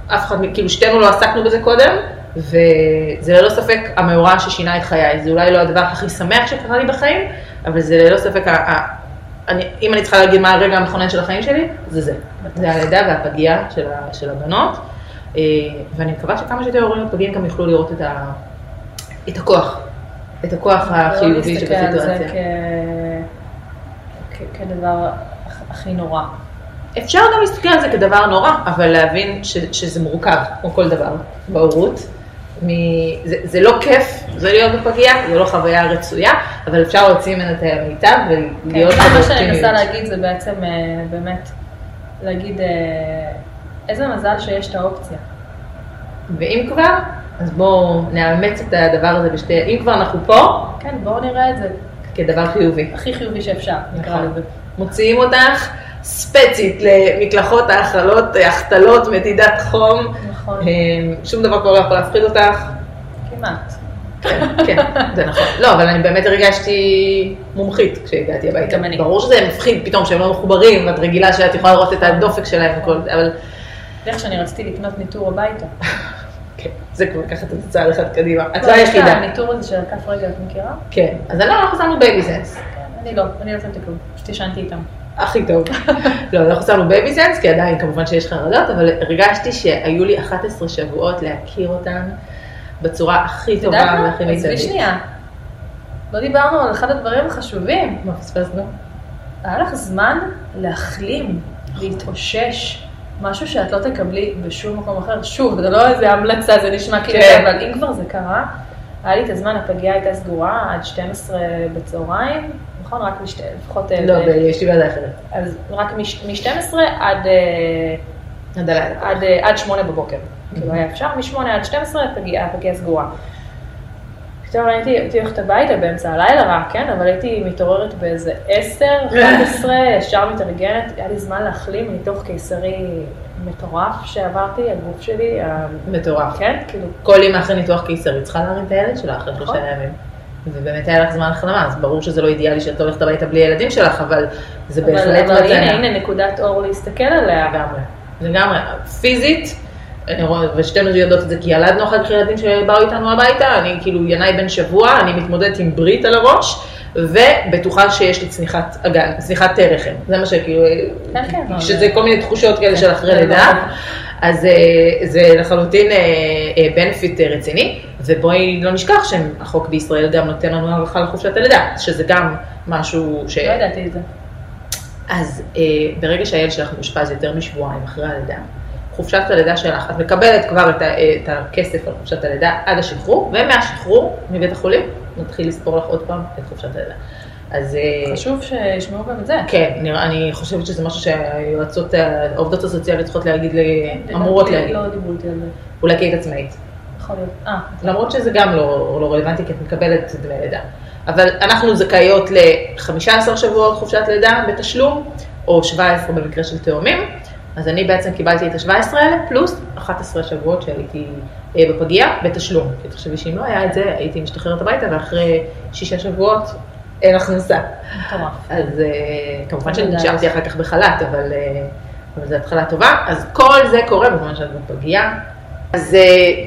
[SPEAKER 2] שאף אחד, כאילו שתינו לא עסקנו בזה קודם, וזה ללא ספק המאורע ששינה את חיי, זה אולי לא הדבר הכי שמח שקרה לי בחיים, אבל זה ללא ספק, ה- ה- אני, אם אני צריכה להגיד מה הרגע המכונן של החיים שלי, זה זה. זה הלידה והפגייה של, ה, של הבנות, אה, ואני מקווה שכמה שיותר הורים ופגים גם יוכלו לראות את, ה, את הכוח, את הכוח החיובי
[SPEAKER 1] לא להסתכל על זה
[SPEAKER 2] שבסיטואציה.
[SPEAKER 1] כ- כ- כדבר הכי נורא.
[SPEAKER 2] אפשר גם להסתכל על זה כדבר נורא, אבל להבין ש, שזה מורכב, כמו כל דבר בהורות. מ... זה, זה לא כיף, זה להיות בפגייה, זה לא חוויה רצויה, אבל אפשר להוציא ממנה את המיטב ולהיות
[SPEAKER 1] כן, מה שאני מנסה. להגיד זה בעצם אה, באמת להגיד אה, איזה מזל שיש את האופציה.
[SPEAKER 2] ואם כבר, אז בואו נאמץ את הדבר הזה בשתי, אם כבר אנחנו פה,
[SPEAKER 1] כן, בואו נראה את זה
[SPEAKER 2] כדבר חיובי.
[SPEAKER 1] הכי חיובי שאפשר, נקרא
[SPEAKER 2] נכון.
[SPEAKER 1] לזה.
[SPEAKER 2] מוציאים אותך ספצית למקלחות האכלות, החתלות, מדידת חום,
[SPEAKER 1] נכון,
[SPEAKER 2] אה, שום דבר כבר לא יכול להפחיד אותך.
[SPEAKER 1] כמעט.
[SPEAKER 2] כן, כן, זה נכון. לא, אבל אני באמת הרגשתי מומחית כשהגעתי הביתה.
[SPEAKER 1] גם אני.
[SPEAKER 2] ברור שזה מפחיד פתאום שהם לא מחוברים, ואת רגילה שאת יכולה לראות את הדופק שלהם וכל זה, אבל
[SPEAKER 1] איך שאני רציתי לקנות ניטור הביתה.
[SPEAKER 2] כן, זה כבר לקחת את זה צעד אחד קדימה. את
[SPEAKER 1] לא,
[SPEAKER 2] לא היחידה.
[SPEAKER 1] הניטור הזה של הכף רגל, את מכירה?
[SPEAKER 2] כן, אז לא, אנחנו שמנו Babysense.
[SPEAKER 1] כן, אני לא, אני לא שמתי כלום, פשוט ישנתי איתם.
[SPEAKER 2] הכי טוב. לא, אנחנו שמנו Babysense, כי עדיין כמובן שיש חרדות, אבל הרגשתי שהיו לי 11 שבועות להכיר אותן בצורה הכי טובה? והכי
[SPEAKER 1] עזבי
[SPEAKER 2] מיטבית.
[SPEAKER 1] שנייה. לא דיברנו על אחד הדברים החשובים.
[SPEAKER 2] מה פספסנו?
[SPEAKER 1] היה לך זמן להחלים, להתאושש, משהו שאת לא תקבלי בשום מקום אחר. שוב, זה לא איזה המלצה, זה נשמע כאילו,
[SPEAKER 2] כן.
[SPEAKER 1] אבל אם כבר זה קרה, היה לי את הזמן, הפגייה הייתה סגורה עד 12 בצהריים, נכון? רק משתי, לפחות... אה,
[SPEAKER 2] לא,
[SPEAKER 1] ב-
[SPEAKER 2] יש לי בעיה אחרת.
[SPEAKER 1] אז רק מ-12 עד... אה,
[SPEAKER 2] עד הלילה.
[SPEAKER 1] עד, אה, עד שמונה בבוקר. כאילו היה אפשר, משמונה עד 12 הפגיעה, סגורה. פתאום הייתי, הולכת הביתה באמצע הלילה רק, כן? אבל הייתי מתעוררת באיזה 10, 11, ישר מתארגנת, היה לי זמן להחלים מתוך קיסרי מטורף שעברתי, הגוף שלי,
[SPEAKER 2] מטורף.
[SPEAKER 1] כן? כאילו,
[SPEAKER 2] כל אימא אחרי ניתוח קיסרי צריכה להרים את הילד שלה אחרי
[SPEAKER 1] נכון.
[SPEAKER 2] שלושה ימים. ובאמת היה לך זמן החלמה, אז ברור שזה לא אידיאלי שאת הולכת הביתה בלי הילדים שלך, אבל זה
[SPEAKER 1] אבל,
[SPEAKER 2] בהחלט
[SPEAKER 1] אבל הנה,
[SPEAKER 2] מתנה.
[SPEAKER 1] הנה נקודת אור להסתכל עליה.
[SPEAKER 2] לגמרי. לגמרי. פיזית, ושתינו יודעות את זה, כי ילדנו אחר כך ילדים שבאו איתנו הביתה, אני כאילו ינאי בן שבוע, אני מתמודדת עם ברית על הראש, ובטוחה שיש לי צניחת אגן, צניחת רחם. זה מה שכאילו,
[SPEAKER 1] כן, כן, לא,
[SPEAKER 2] שזה
[SPEAKER 1] זה-
[SPEAKER 2] כל מיני תחושות כאלה של אחרי
[SPEAKER 1] זה
[SPEAKER 2] לידה.
[SPEAKER 1] ברור.
[SPEAKER 2] אז אה, זה לחלוטין בנפיט רציני, ובואי לא נשכח שהחוק בישראל גם נותן לנו הערכה לחופשת הלידה, שזה גם משהו ש...
[SPEAKER 1] לא ידעתי את זה.
[SPEAKER 2] אז אה, ברגע שהילד שלך מאושפז יותר משבועיים אחרי הלידה, חופשת הלידה שלך, את מקבלת כבר אה, את הכסף על חופשת הלידה עד השחרור, ומהשחרור מבית החולים נתחיל לספור לך עוד פעם את חופשת הלידה. אז אה,
[SPEAKER 1] חשוב שישמעו גם את זה.
[SPEAKER 2] כן, נראה, אני חושבת שזה משהו שהיועצות, העובדות הסוציאליות צריכות להגיד, אמורות להגיד,
[SPEAKER 1] לא דיברו איתי על זה.
[SPEAKER 2] אולי כי היית עצמאית.
[SPEAKER 1] יכול להיות. אה,
[SPEAKER 2] למרות שזה גם לא, לא רלוונטי, כי את מקבלת דמי לידה. אבל אנחנו זכאיות ל-15 שבועות חופשת לידה בתשלום, או 17 במקרה של תאומים. אז אני בעצם קיבלתי את ה-17 האלה, פלוס 11 שבועות שהייתי אה, בפגייה בתשלום. כי תחשבי שאם לא היה את זה, הייתי משתחררת הביתה, ואחרי שישה שבועות אין הכנסה.
[SPEAKER 1] מטורף.
[SPEAKER 2] אז אה, כמובן. שנשארתי אחר כך בחל"ת, אבל, אה, אבל זו התחלה טובה. אז כל זה קורה בזמן שאת בפגייה. אז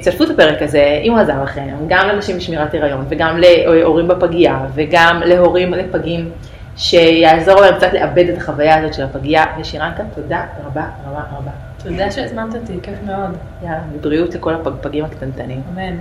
[SPEAKER 2] צלפו את הפרק הזה, אם הוא עזר לכם, גם לנשים בשמירת הריון, וגם להורים בפגייה, וגם להורים לפגים, שיעזור להם קצת לאבד את החוויה הזאת של הפגייה. ושירנקה, תודה רבה רבה רבה.
[SPEAKER 1] תודה שהזמנת אותי, כיף מאוד.
[SPEAKER 2] יאללה, בבריאות לכל הפגים הקטנטנים.
[SPEAKER 1] אמן.